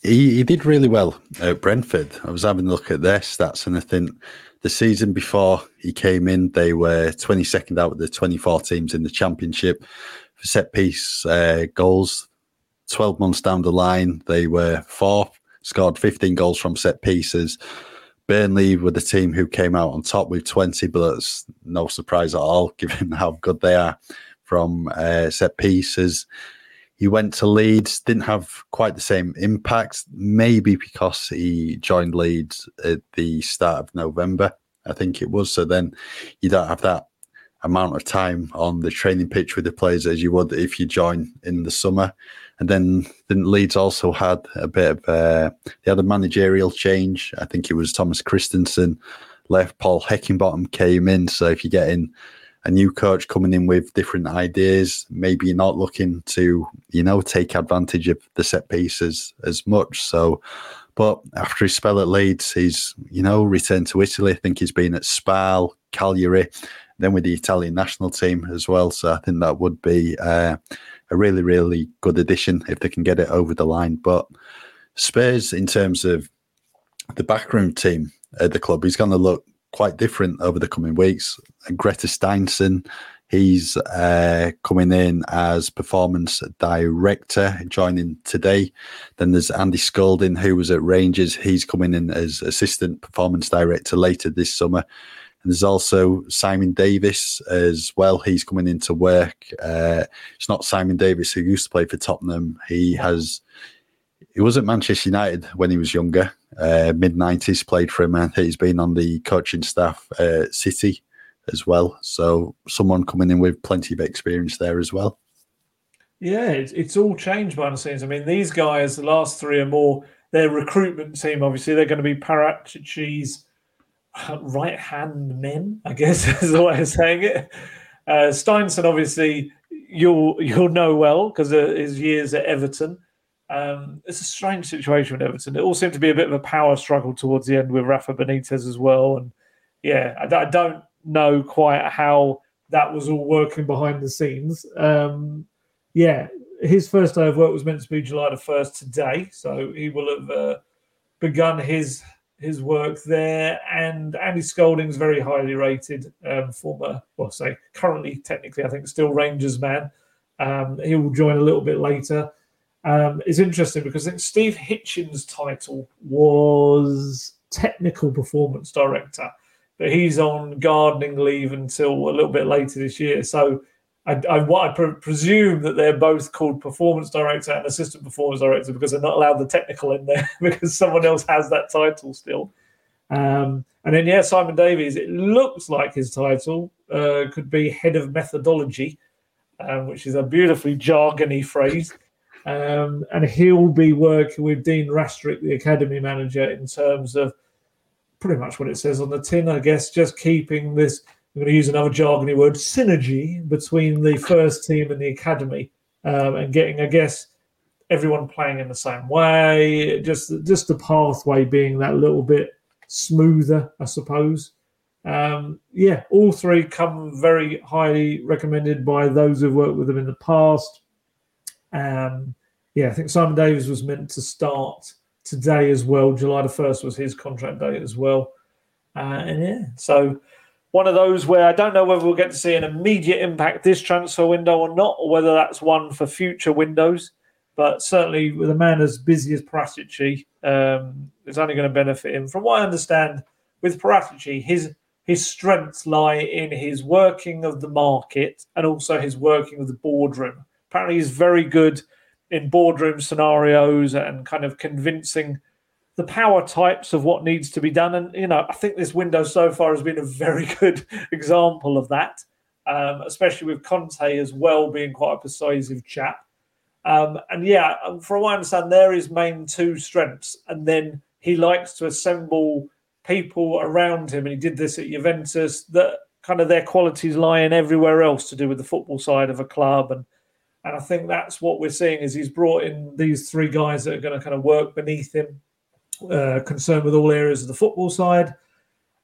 He, he did really well at Brentford. I was having a look at their stats, and I think the season before he came in, they were 22nd out of the 24 teams in the championship for set piece uh, goals. 12 months down the line, they were fourth, scored 15 goals from set pieces. Burnley were the team who came out on top with 20, but that's no surprise at all, given how good they are from uh, set pieces. He went to Leeds, didn't have quite the same impact, maybe because he joined Leeds at the start of November, I think it was. So then you don't have that amount of time on the training pitch with the players as you would if you join in the summer. And then, then Leeds also had a bit of uh, had a managerial change. I think it was Thomas Christiansen left, Paul Heckingbottom came in. So if you get in a new coach coming in with different ideas. Maybe you're not looking to, you know, take advantage of the set pieces as much. So, but after his spell at Leeds, he's, you know, returned to Italy. I think he's been at Spal, Cagliari, then with the Italian national team as well. So I think that would be uh, a really, really good addition if they can get it over the line. But Spurs, in terms of the backroom team at the club, he's going to look quite different over the coming weeks. Gretar Steinsson, he's uh, coming in as performance director, joining today. Then there's Andy Scoulding, who was at Rangers. He's coming in as assistant performance director later this summer. And there's also Simon Davies as well. He's coming into work. Uh, it's not Simon Davies who used to play for Tottenham. He has he was at Manchester United when he was younger, uh, mid 90s, played for him. Think he's been on the coaching staff at City as well. So someone coming in with plenty of experience there as well. Yeah, it's, it's all changed behind the scenes. I mean, these guys, the last three or more their recruitment team. Obviously, they're going to be Paratici's right hand men, I guess is the way of saying it. Uh, Steinsson, obviously, you'll you'll know well because of his years at Everton. Um, it's a strange situation with Everton. It all seemed to be a bit of a power struggle towards the end with Rafa Benitez as well. And yeah, I, I don't know quite how that was all working behind the scenes. Um, yeah, his first day of work was meant to be July the first today, so he will have uh, begun his his work there. And Andy Scoulding's very highly rated, um, former, well, say currently technically, I think still Rangers man. Um, he will join a little bit later. Um, it's interesting because I think Steve Hitchen's title was technical performance director, but he's on gardening leave until a little bit later this year. So I, I, I pre- presume that they're both called performance director and assistant performance director because they're not allowed the technical in there because someone else has that title still. Um, and then, yeah, Simon Davies, it looks like his title uh, could be head of methodology, um, which is a beautifully jargony phrase. Um, and he'll be working with Dean Rastrick, the academy manager, in terms of pretty much what it says on the tin, I guess, just keeping this I'm going to use another jargony word, synergy between the first team and the academy, um, and getting, I guess, everyone playing in the same way. Just, just the pathway being that little bit smoother, I suppose. Um, yeah, all three come very highly recommended by those who've worked with them in the past. Um, yeah, I think Simon Davies was meant to start today as well. July the 1st was his contract date as well. Uh, and yeah, so one of those where I don't know whether we'll get to see an immediate impact this transfer window or not, or whether that's one for future windows. But certainly, with a man as busy as Paratici, um, it's only going to benefit him. From what I understand, with Paratici, his his strengths lie in his working of the market and also his working of the boardroom. Apparently, he's very good in boardroom scenarios and kind of convincing the power types of what needs to be done. And, you know, I think this window so far has been a very good example of that, um, especially with Conte as well being quite a persuasive chap. Um, and yeah, um, from what I understand, there is main two strengths. And then he likes to assemble people around him. And he did this at Juventus that kind of their qualities lie in everywhere else to do with the football side of a club. And and I think that's what we're seeing is he's brought in these three guys that are going to kind of work beneath him uh, concerned with all areas of the football side.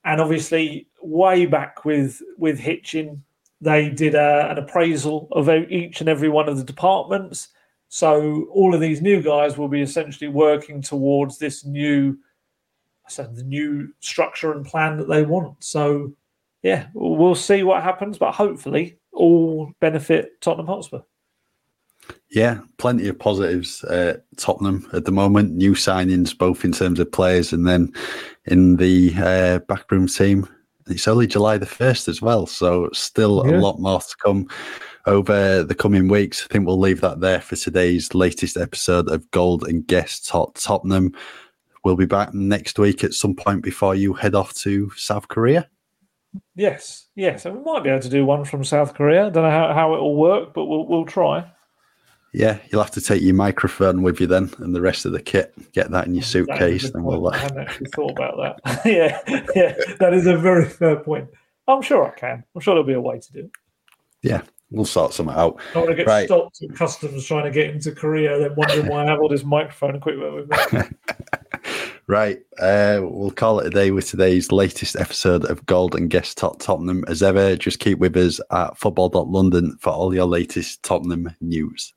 And obviously, way back with with Hitchen, they did a, uh, an appraisal of each and every one of the departments. So all of these new guys will be essentially working towards this new, said the new structure and plan that they want. So yeah, we'll see what happens, but hopefully all benefit Tottenham Hotspur. Yeah, plenty of positives at Tottenham at the moment. New signings, both in terms of players and then in the uh, backroom team. It's only July the 1st as well, so still yeah. a lot more to come over the coming weeks. I think we'll leave that there for today's latest episode of Gold and Guest Tot Tottenham. We'll be back next week at some point before you head off to South Korea. Yes, yes, and we might be able to do one from South Korea. I don't know how, how it will work, but we'll we'll try. Yeah, you'll have to take your microphone with you then, and the rest of the kit. Get that in your suitcase, then we'll. Uh... I hadn't actually thought about that. yeah, yeah, that is a very fair point. I'm sure I can. I'm sure there'll be a way to do it. Yeah, we'll sort something out. I want to get right. stopped at customs trying to get into Korea, then wondering why I have all this microphone equipment with me. right, uh, we'll call it a day with today's latest episode of Gold and Guest Tot Tottenham. As ever, just keep with us at football.london for all your latest Tottenham news.